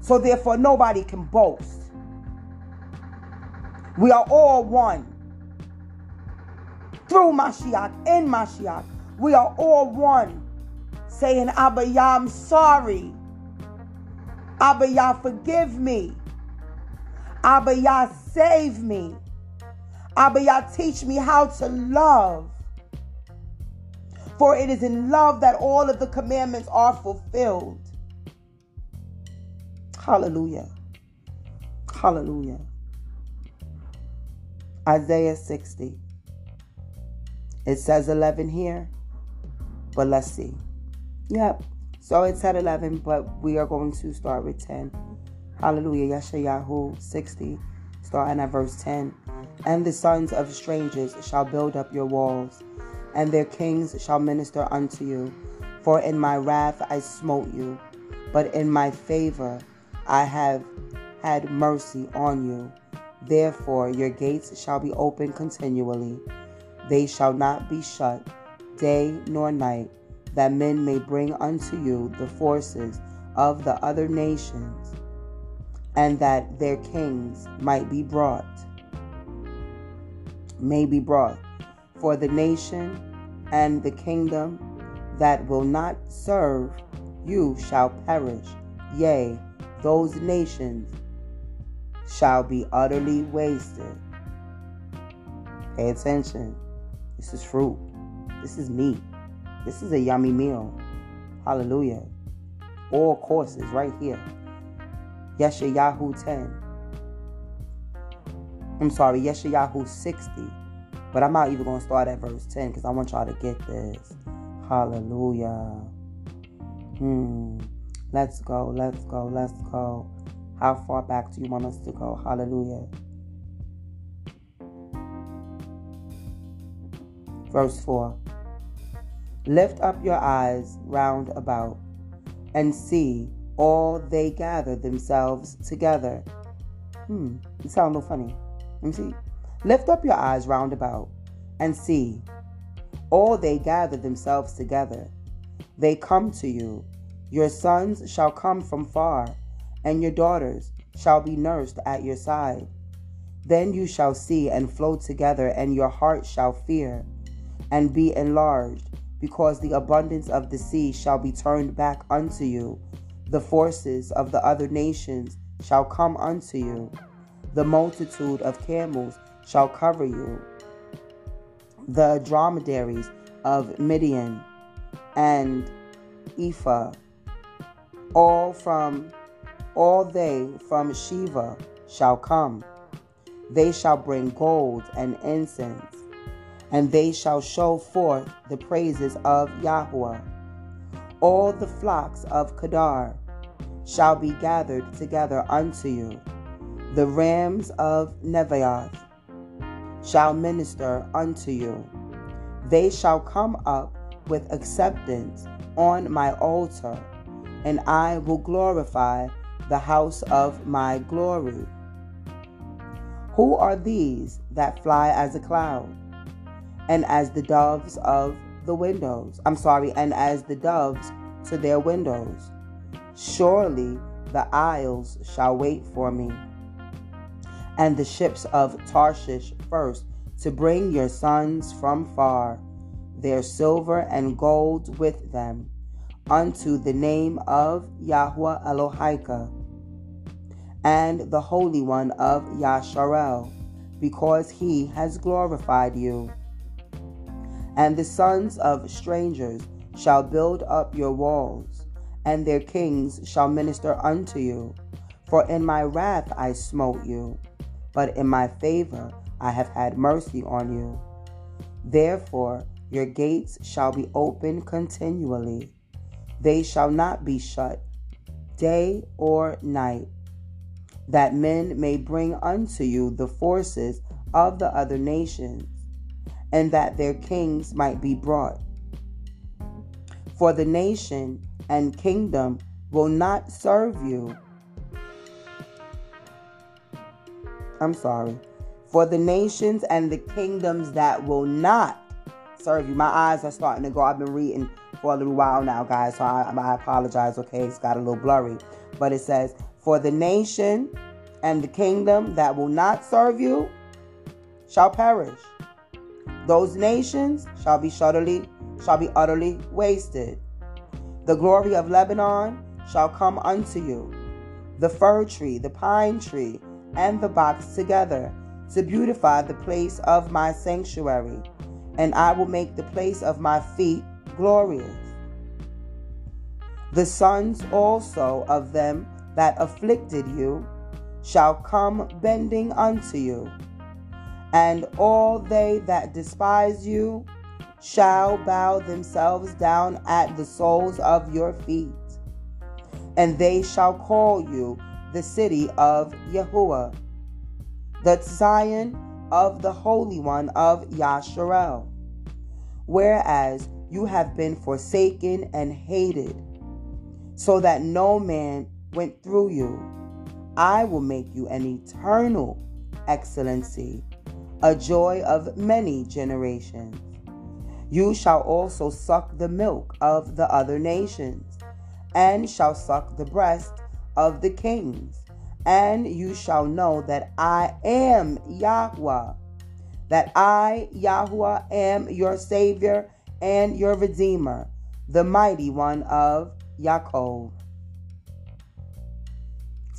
So therefore, nobody can boast. We are all one. Through Mashiach, in Mashiach, we are all one. Saying, Abba, Yah, I'm sorry. Abba Yah, forgive me. Abba Yah, save me. Abba Yah, teach me how to love. For it is in love that all of the commandments are fulfilled. Hallelujah. Hallelujah. Isaiah 60. It says 11 here, but let's see. Yep, so it's at 11, but we are going to start with 10. Hallelujah. Yeshayahu 60 starting at verse 10. And the sons of strangers shall build up your walls, and their kings shall minister unto you. For in my wrath I smote you, but in my favor I have had mercy on you. Therefore your gates shall be open continually, they shall not be shut day nor night, that men may bring unto you the forces of the other nations, and that their kings might be brought, may be brought. For the nation and the kingdom that will not serve you shall perish. Yea, those nations shall be utterly wasted. Pay attention. This is fruit. This is meat. This is a yummy meal. Hallelujah. All courses right here. Yeshayahu 10. I'm sorry, Yeshayahu 60. But I'm not even going to start at verse 10 because I want y'all to get this. Hallelujah. Hmm. Let's go, let's go, let's go. How far back do you want us to go? Hallelujah. Verse 4 Lift up your eyes round about and see all they gather themselves together. Hmm, it sounds a little funny. Let me see. Lift up your eyes round about and see all they gather themselves together. They come to you. Your sons shall come from far, and your daughters shall be nursed at your side. Then you shall see and flow together, and your heart shall fear and be enlarged, because the abundance of the sea shall be turned back unto you. The forces of the other nations shall come unto you. The multitude of camels shall cover you. The dromedaries of Midian and Ephah, all from all they from Sheba shall come. They shall bring gold and incense and they shall show forth the praises of Yahweh. All the flocks of Kedar shall be gathered together unto you. The rams of Nebaioth shall minister unto you. They shall come up with acceptance on my altar, and I will glorify the house of my glory. Who are these that fly as a cloud? And as the doves of the windows. I'm sorry, and as the doves to their windows. Surely the isles shall wait for me, and the ships of Tarshish first, to bring your sons from far, their silver and gold with them, unto the name of Yahweh Elohika, and the Holy One of Yasharel, because he has glorified you. And the sons of strangers shall build up your walls, and their kings shall minister unto you. For in my wrath I smote you, but in my favor I have had mercy on you. Therefore your gates shall be open continually, they shall not be shut day or night, that men may bring unto you the forces of the other nations and that their kings might be brought. For the nation and kingdom will not serve you. I'm sorry. For the nations and the kingdoms that will not serve you. My eyes are starting to go. I've been reading for a little while now, guys, so I, I apologize. Okay, it's got a little blurry. But it says, For the nation and the kingdom that will not serve you shall perish. Those nations shall be utterly, shall be utterly wasted. The glory of Lebanon shall come unto you, the fir tree, the pine tree, and the box together, to beautify the place of my sanctuary, and I will make the place of my feet glorious. The sons also of them that afflicted you shall come bending unto you and all they that despise you shall bow themselves down at the soles of your feet. And they shall call you the city of Yahuwah, the Zion of the Holy One of Yasharel. Whereas you have been forsaken and hated, so that no man went through you. I will make you an eternal excellency, a joy of many generations. You shall also suck the milk of the other nations, and shall suck the breast of the kings, and you shall know that I am Yahweh, that I, Yahweh, am your Savior and your Redeemer, the mighty one of Yaakov.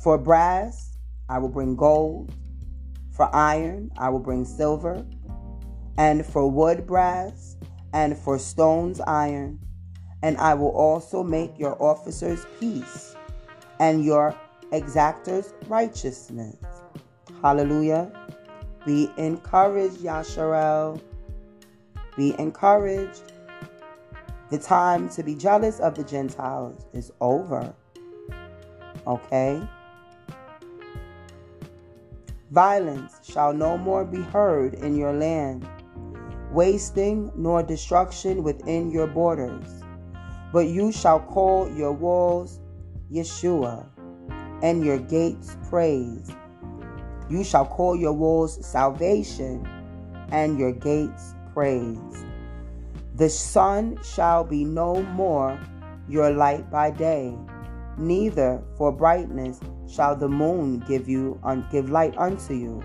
For brass, I will bring gold. For iron, I will bring silver. And for wood, brass. And for stones, iron. And I will also make your officers peace and your exactors righteousness. Hallelujah. Be encouraged, Yasharel. Be encouraged. The time to be jealous of the Gentiles is over. Okay? Violence shall no more be heard in your land, wasting nor destruction within your borders. But you shall call your walls Yeshua, and your gates praise. You shall call your walls salvation, and your gates praise. The sun shall be no more your light by day, neither for brightness shall the moon give you give light unto you,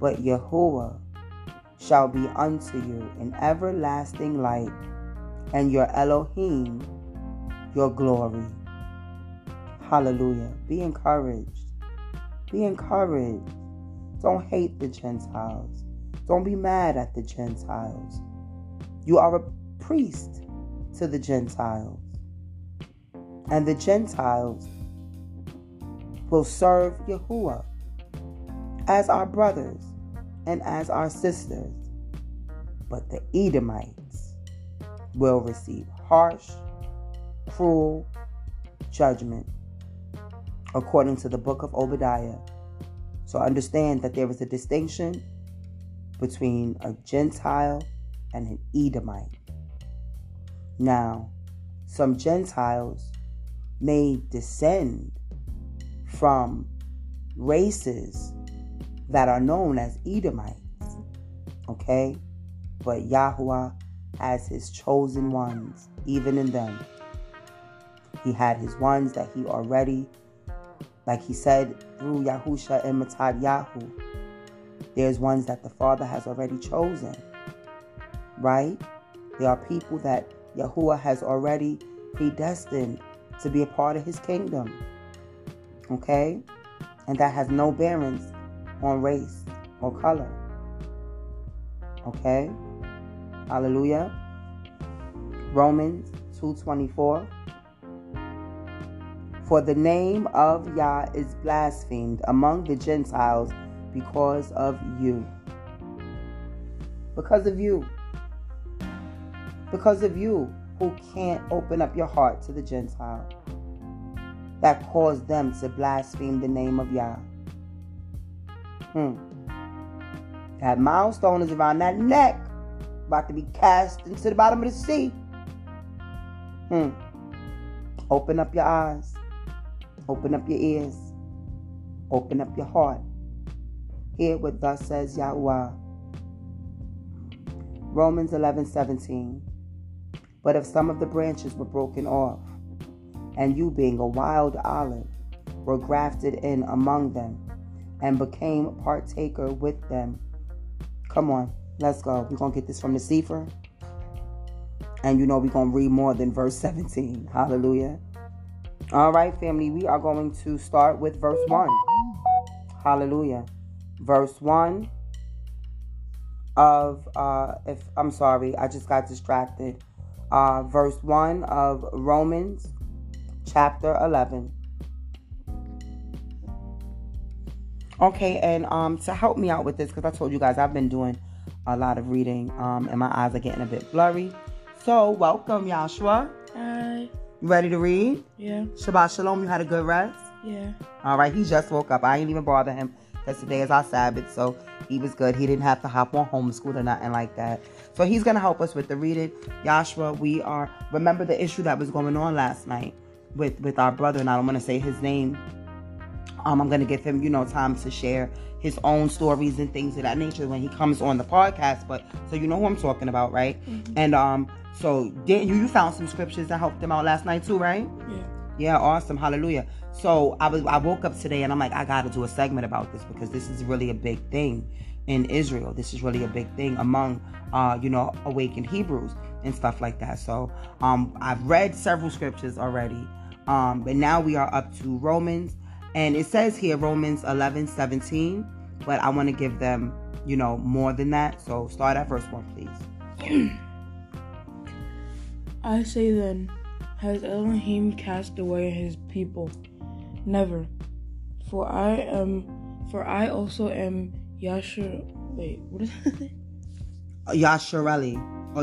but Yahuwah shall be unto you an everlasting light, and your Elohim your glory. Hallelujah. Be encouraged. Be encouraged. Don't hate the Gentiles. Don't be mad at the Gentiles. You are a priest to the Gentiles. And the Gentiles will serve Yahuwah as our brothers and as our sisters. But the Edomites will receive harsh, cruel judgment according to the book of Obadiah. So understand that there is a distinction between a Gentile and an Edomite. Now, some Gentiles may descend from races that are known as Edomites. Okay? But Yahweh has his chosen ones, even in them. He had his ones that he already, like he said through Yahusha and Matat Yahu, there's ones that the Father has already chosen. Right? There are people that Yahuwah has already predestined to be a part of his kingdom. Okay? And that has no bearings on race or color. Okay? Hallelujah. Romans 2:24 For the name of Yah is blasphemed among the Gentiles because of you. Because of you. Because of you who can't open up your heart to the Gentile that caused them to blaspheme the name of Yah. Hmm. That milestone is around that neck, about to be cast into the bottom of the sea. Hmm. Open up your eyes. Open up your ears. Open up your heart. Hear what thus says Yahweh. Romans 11 17. But if some of the branches were broken off, and you, being a wild olive, were grafted in among them and became partaker with them. Come on, let's go. We're going to get this from the Sefer. And you know, we're going to read more than verse 17. Hallelujah. All right, family, we are going to start with verse 1. Hallelujah. Verse 1 of, uh, if I'm sorry, I just got distracted. Uh, verse 1 of Romans chapter 11. Okay, and um, to help me out with this, because I told you guys I've been doing a lot of reading, um, and my eyes are getting a bit blurry. So, welcome, Yashua. Hi. Ready to read? Yeah. Shabbat Shalom. You had a good rest? Yeah. All right, he just woke up. I ain't even bother him because today is our Sabbath. So he was good. He didn't have to hop on homeschool or nothing like that. So he's gonna help us with the reading. Joshua, we are remember the issue that was going on last night with with our brother, and I don't want to say his name. Um, I'm gonna give him, you know, time to share his own stories and things of that nature when he comes on the podcast. But so you know who I'm talking about, right? Mm-hmm. And um, so did you you found some scriptures that helped him out last night too, right? Yeah. Yeah, awesome. Hallelujah. So I was I woke up today and I'm like, I gotta do a segment about this because this is really a big thing in Israel. This is really a big thing among uh, you know, awakened Hebrews and stuff like that. So um I've read several scriptures already. Um, but now we are up to Romans and it says here Romans 11, 17, but I want to give them, you know, more than that. So start at verse 1, please. I say then, has Elohim cast away his people? Never. For I am, for I also am Yashar. Wait, what is it? Yashareli or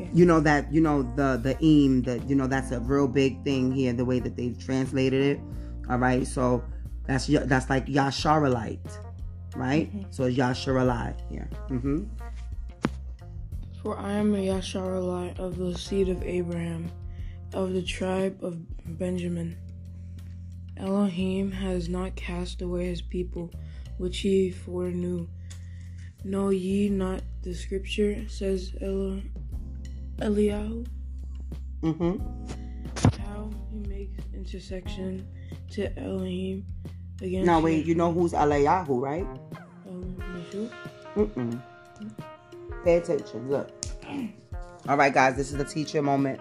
Yasharali. You know that you know the the eam that you know that's a real big thing here the way that they've translated it. All right, so that's that's like Yasharalite, right? Mm-hmm. So it's Yasharali here. Mm-hmm. For I am a Yasharalite of the seed of Abraham of the tribe of Benjamin. Elohim has not cast away his people, which he foreknew. Know ye not the scripture, says Elo- Eliyahu? Mm-hmm. How he makes intersection to Elohim against. Now wait, you know who's Eliyahu, right? Um, Mm-mm. Pay attention. Look. All right, guys, this is the teacher moment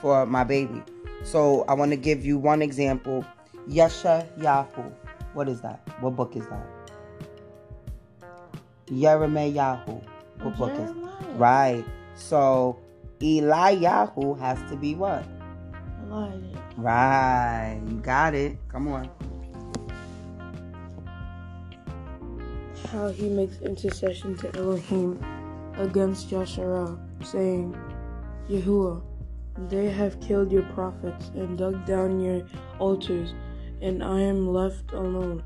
for my baby. So I want to give you one example. Yesha Yahu. What is that? What book is that? Yeremiah What book is Right. So Eliyahu has to be what? Elijah. Right. You got it. Come on. How he makes intercession to Elohim against Joshua, saying, Yahuwah, they have killed your prophets and dug down your altars, and I am left alone,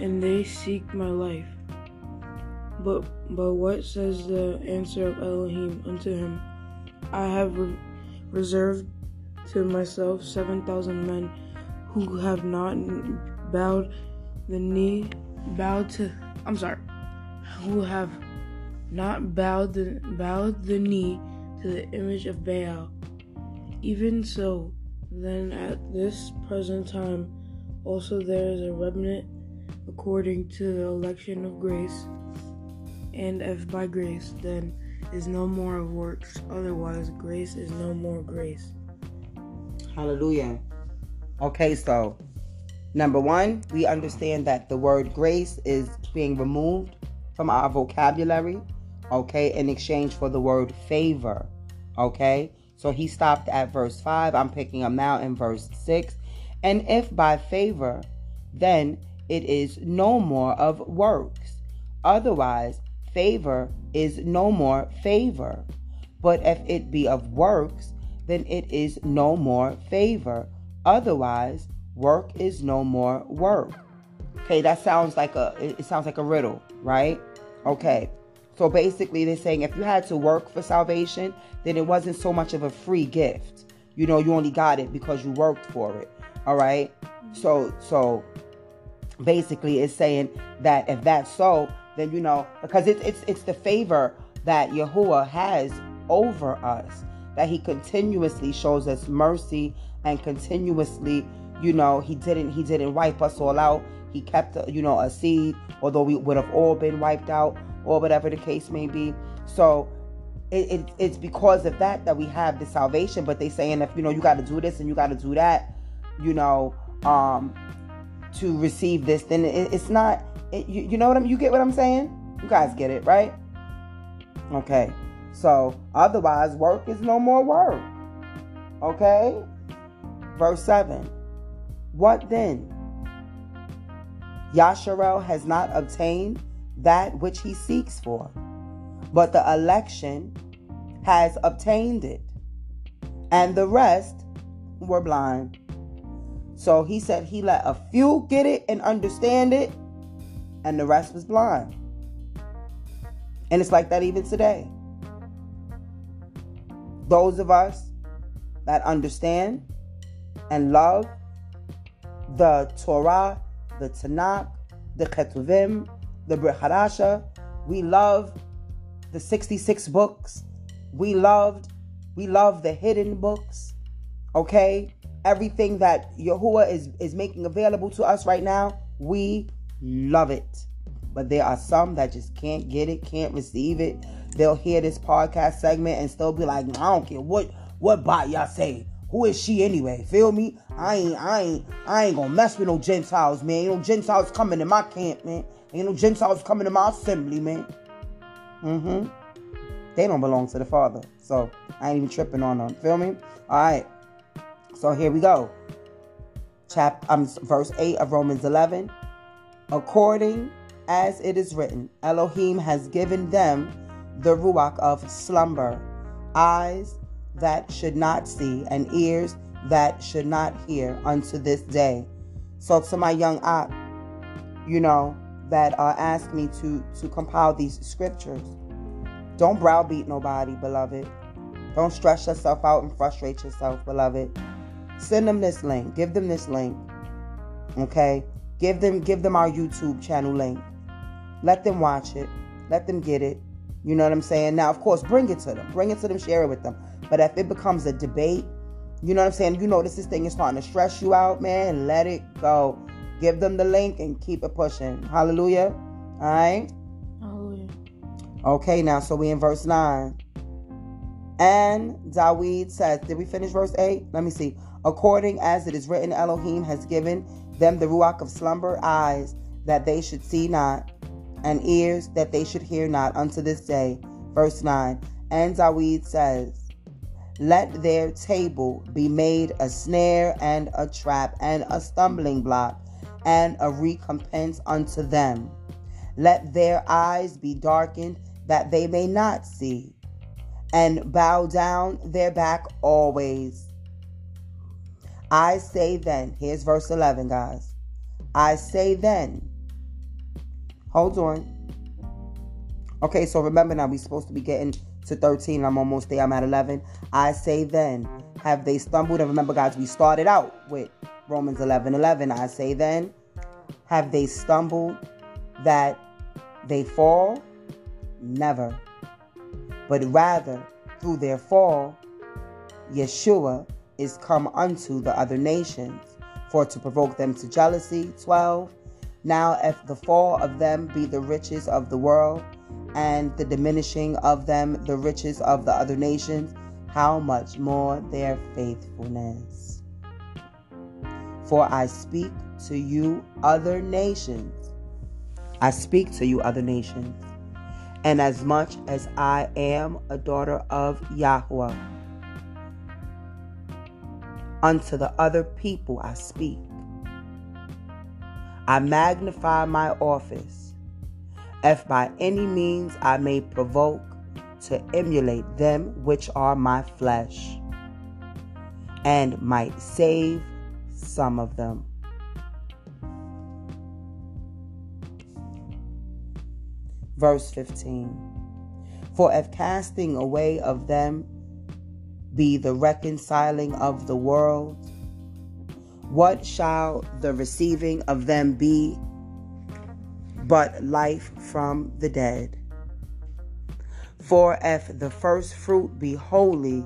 and they seek my life. But but what says the answer of Elohim unto him? I have re- reserved to myself seven thousand men who have not bowed the knee, bowed to. I'm sorry, who have not bowed the bowed the knee to the image of Baal even so, then at this present time also there is a remnant according to the election of grace, and if by grace, then is no more of works, otherwise grace is no more grace. Hallelujah. Okay, so number one, we understand that the word grace is being removed from our vocabulary, okay, in exchange for the word favor, okay? So he stopped at verse 5. I'm picking up now in verse 6. And if by favor, then it is no more of works. Otherwise, favor is no more favor. But if it be of works, then it is no more favor. Otherwise, work is no more work. Okay, that sounds like a it sounds like a riddle, right? Okay. So basically, they're saying if you had to work for salvation, then it wasn't so much of a free gift. You know, you only got it because you worked for it. All right. So, so basically, it's saying that if that's so, then you know, because it's it's it's the favor that Yahuwah has over us, that He continuously shows us mercy and continuously, you know, He didn't He didn't wipe us all out. He kept, you know, a seed, although we would have all been wiped out or whatever the case may be. So it, it, it's because of that that we have the salvation. But they saying if you know you got to do this and you got to do that, you know, um, to receive this, then it, it's not. It, you, you know what I'm? You get what I'm saying? You guys get it, right? Okay. So otherwise, work is no more work. Okay. Verse seven. What then? Yasharel has not obtained that which he seeks for. But the election has obtained it, and the rest were blind. So he said he let a few get it and understand it, and the rest was blind. And it's like that even today. Those of us that understand and love the Torah, the Tanakh, the Ketuvim, the Brit we love the 66 books. We loved, we love the hidden books. Okay? Everything that Yahuwah is, is making available to us right now, we love it. But there are some that just can't get it, can't receive it. They'll hear this podcast segment and still be like, I don't care what what bot y'all say. Who is she anyway? Feel me? I ain't I ain't I ain't gonna mess with no Gentiles, man. Ain't no Gentiles coming to my camp, man. Ain't no Gentiles coming to my assembly, man. Mm-hmm. They don't belong to the Father. So I ain't even tripping on them. Feel me? Alright. So here we go. Chapter um verse 8 of Romans 11. According as it is written, Elohim has given them the ruach of slumber, eyes that should not see, and ears that should not hear unto this day. So to my young aunt, you know, that uh, asked me to to compile these scriptures. Don't browbeat nobody, beloved. Don't stress yourself out and frustrate yourself, beloved. Send them this link. Give them this link. Okay? Give them give them our YouTube channel link. Let them watch it. Let them get it. You know what I'm saying? Now, of course, bring it to them. Bring it to them, share it with them. But if it becomes a debate, you know what I'm saying? You notice this thing is starting to stress you out, man. Let it go. Give them the link and keep it pushing. Hallelujah. All right. Hallelujah. Okay, now so we in verse 9. And Dawid says, Did we finish verse 8? Let me see. According as it is written, Elohim has given them the ruach of slumber, eyes that they should see not, and ears that they should hear not unto this day. Verse 9. And Dawid says, Let their table be made a snare and a trap and a stumbling block and a recompense unto them. Let their eyes be darkened that they may not see, and bow down their back always. I say then, here's verse 11, guys. I say then, hold on. Okay, so remember now, we're supposed to be getting to 13. I'm almost there. I'm at 11. I say then, have they stumbled? And remember, guys, we started out with Romans 11 11. I say then, have they stumbled that they fall? Never. But rather, through their fall, Yeshua is come unto the other nations for to provoke them to jealousy. 12. Now, if the fall of them be the riches of the world, and the diminishing of them the riches of the other nations, how much more their faithfulness? For I speak to you, other nations. I speak to you, other nations. And as much as I am a daughter of Yahweh, unto the other people I speak. I magnify my office, if by any means I may provoke to emulate them which are my flesh, and might save some of them. Verse 15 For if casting away of them be the reconciling of the world, what shall the receiving of them be but life from the dead? For if the first fruit be holy,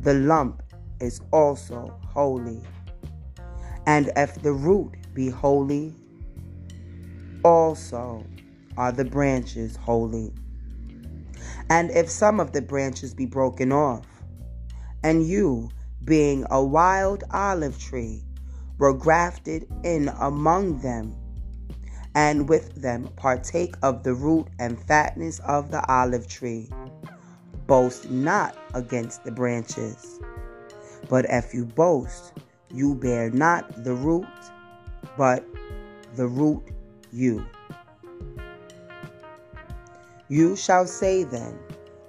the lump is also holy. And if the root be holy, also are the branches holy. And if some of the branches be broken off, and you, being a wild olive tree, were grafted in among them, and with them partake of the root and fatness of the olive tree, boast not against the branches. But if you boast, you bear not the root, but the root you. You shall say then,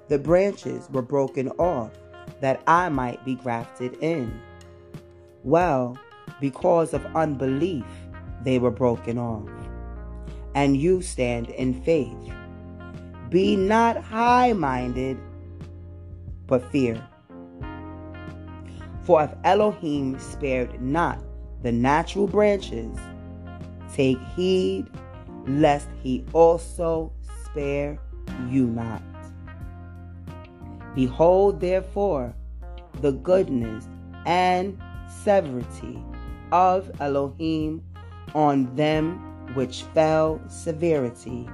The branches were broken off, that I might be grafted in. Well, because of unbelief, they were broken off. And you stand in faith. Be not high minded, but fear. For if Elohim spared not the natural branches, take heed lest he also spare you not. Behold, therefore, the goodness and severity of Elohim on them which fell severity.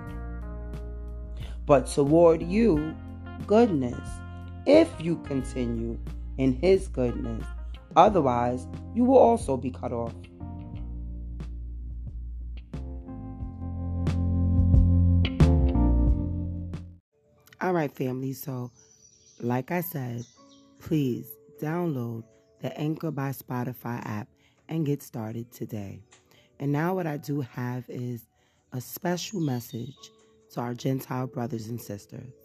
But toward you, goodness, if you continue in his goodness. Otherwise, you will also be cut off. All right, family. So, like I said, please download the Anchor by Spotify app and get started today. And now, what I do have is a special message to our Gentile brothers and sisters.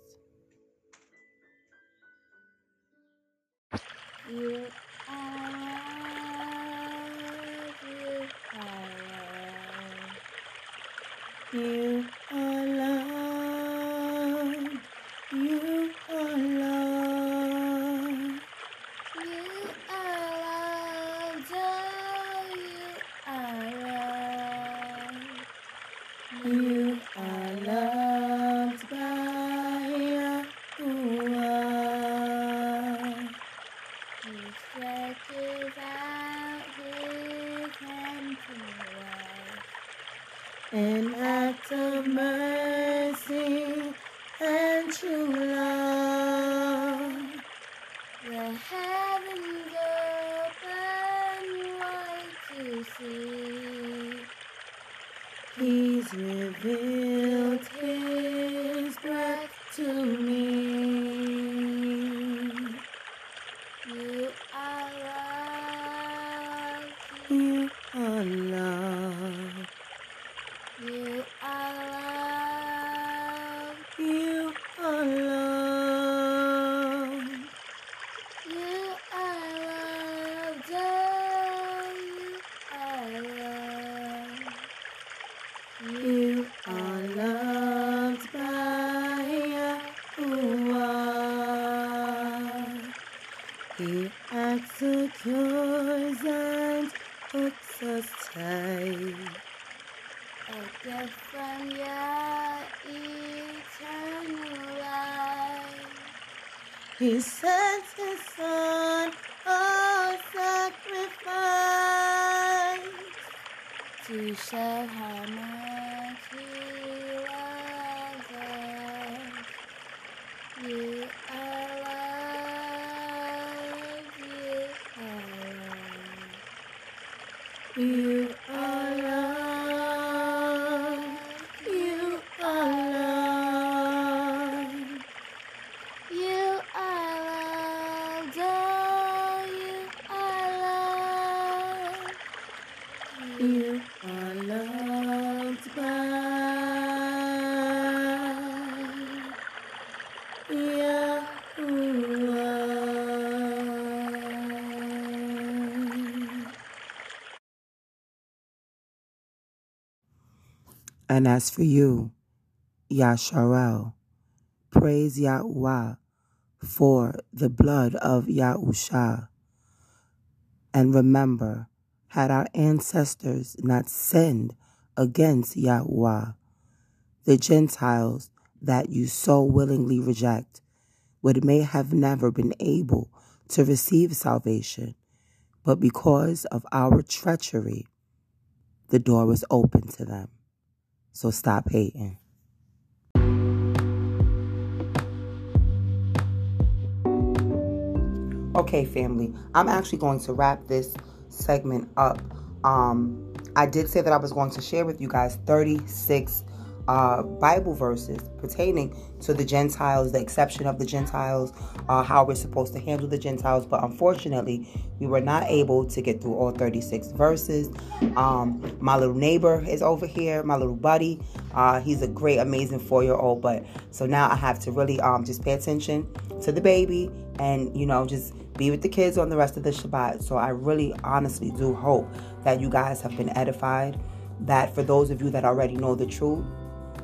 You are you are You are love. You are love. You are loved, oh, you are loved. You are loved by Yahuwah. He stretches out his hand to us. An act of mercy and true love. The heavens open wide to see. He's revealed his breath to me. You are loved. You are love. You are loved. You are love. You are loved. Oh, you are loved. You are loved by Yahuwah. He acts secures and hooks us tight. A gift from your eternal life. He sent his son a sacrifice. to show how And as for you, Yasharel, praise Yahweh for the blood of Yahusha. And remember, had our ancestors not sinned against Yahweh, the Gentiles that you so willingly reject would may have never been able to receive salvation, but because of our treachery, the door was open to them. So stop hating. Okay, family, I'm actually going to wrap this segment up. Um, I did say that I was going to share with you guys 36 uh, Bible verses pertaining to the Gentiles, the exception of the Gentiles, uh, how we're supposed to handle the Gentiles. But unfortunately, we were not able to get through all 36 verses. Um, my little neighbor is over here, my little buddy. Uh, he's a great, amazing four year old. But so now I have to really um, just pay attention to the baby and, you know, just be with the kids on the rest of the Shabbat. So I really honestly do hope that you guys have been edified. That for those of you that already know the truth,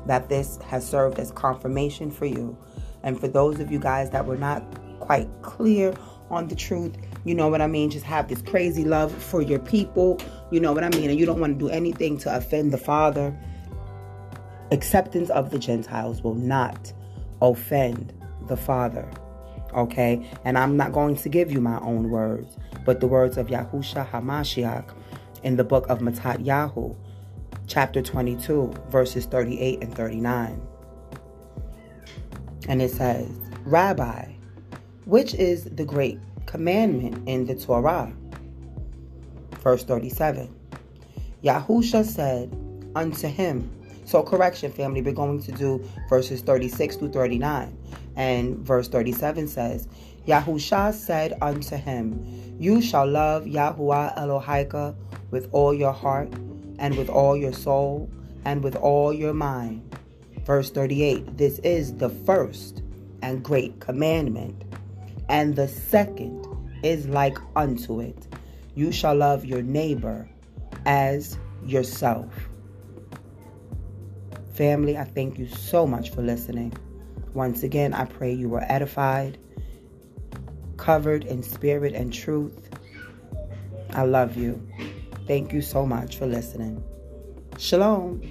that this has served as confirmation for you. And for those of you guys that were not quite clear on the truth, you know what I mean? Just have this crazy love for your people, you know what I mean? And you don't want to do anything to offend the Father. Acceptance of the Gentiles will not offend the Father. Okay? And I'm not going to give you my own words, but the words of Yahusha Hamashiach in the book of Matat Yahu chapter 22, verses 38 and 39. And it says, Rabbi, which is the great commandment in the Torah? Verse 37. Yahusha said unto him, so correction family, we're going to do verses 36 through 39. And verse 37 says, Yahusha said unto him, You shall love Yahuwah Elohika with all your heart and with all your soul and with all your mind. Verse 38 This is the first and great commandment, and the second is like unto it you shall love your neighbor as yourself. Family, I thank you so much for listening. Once again, I pray you were edified, covered in spirit and truth. I love you. Thank you so much for listening. Shalom.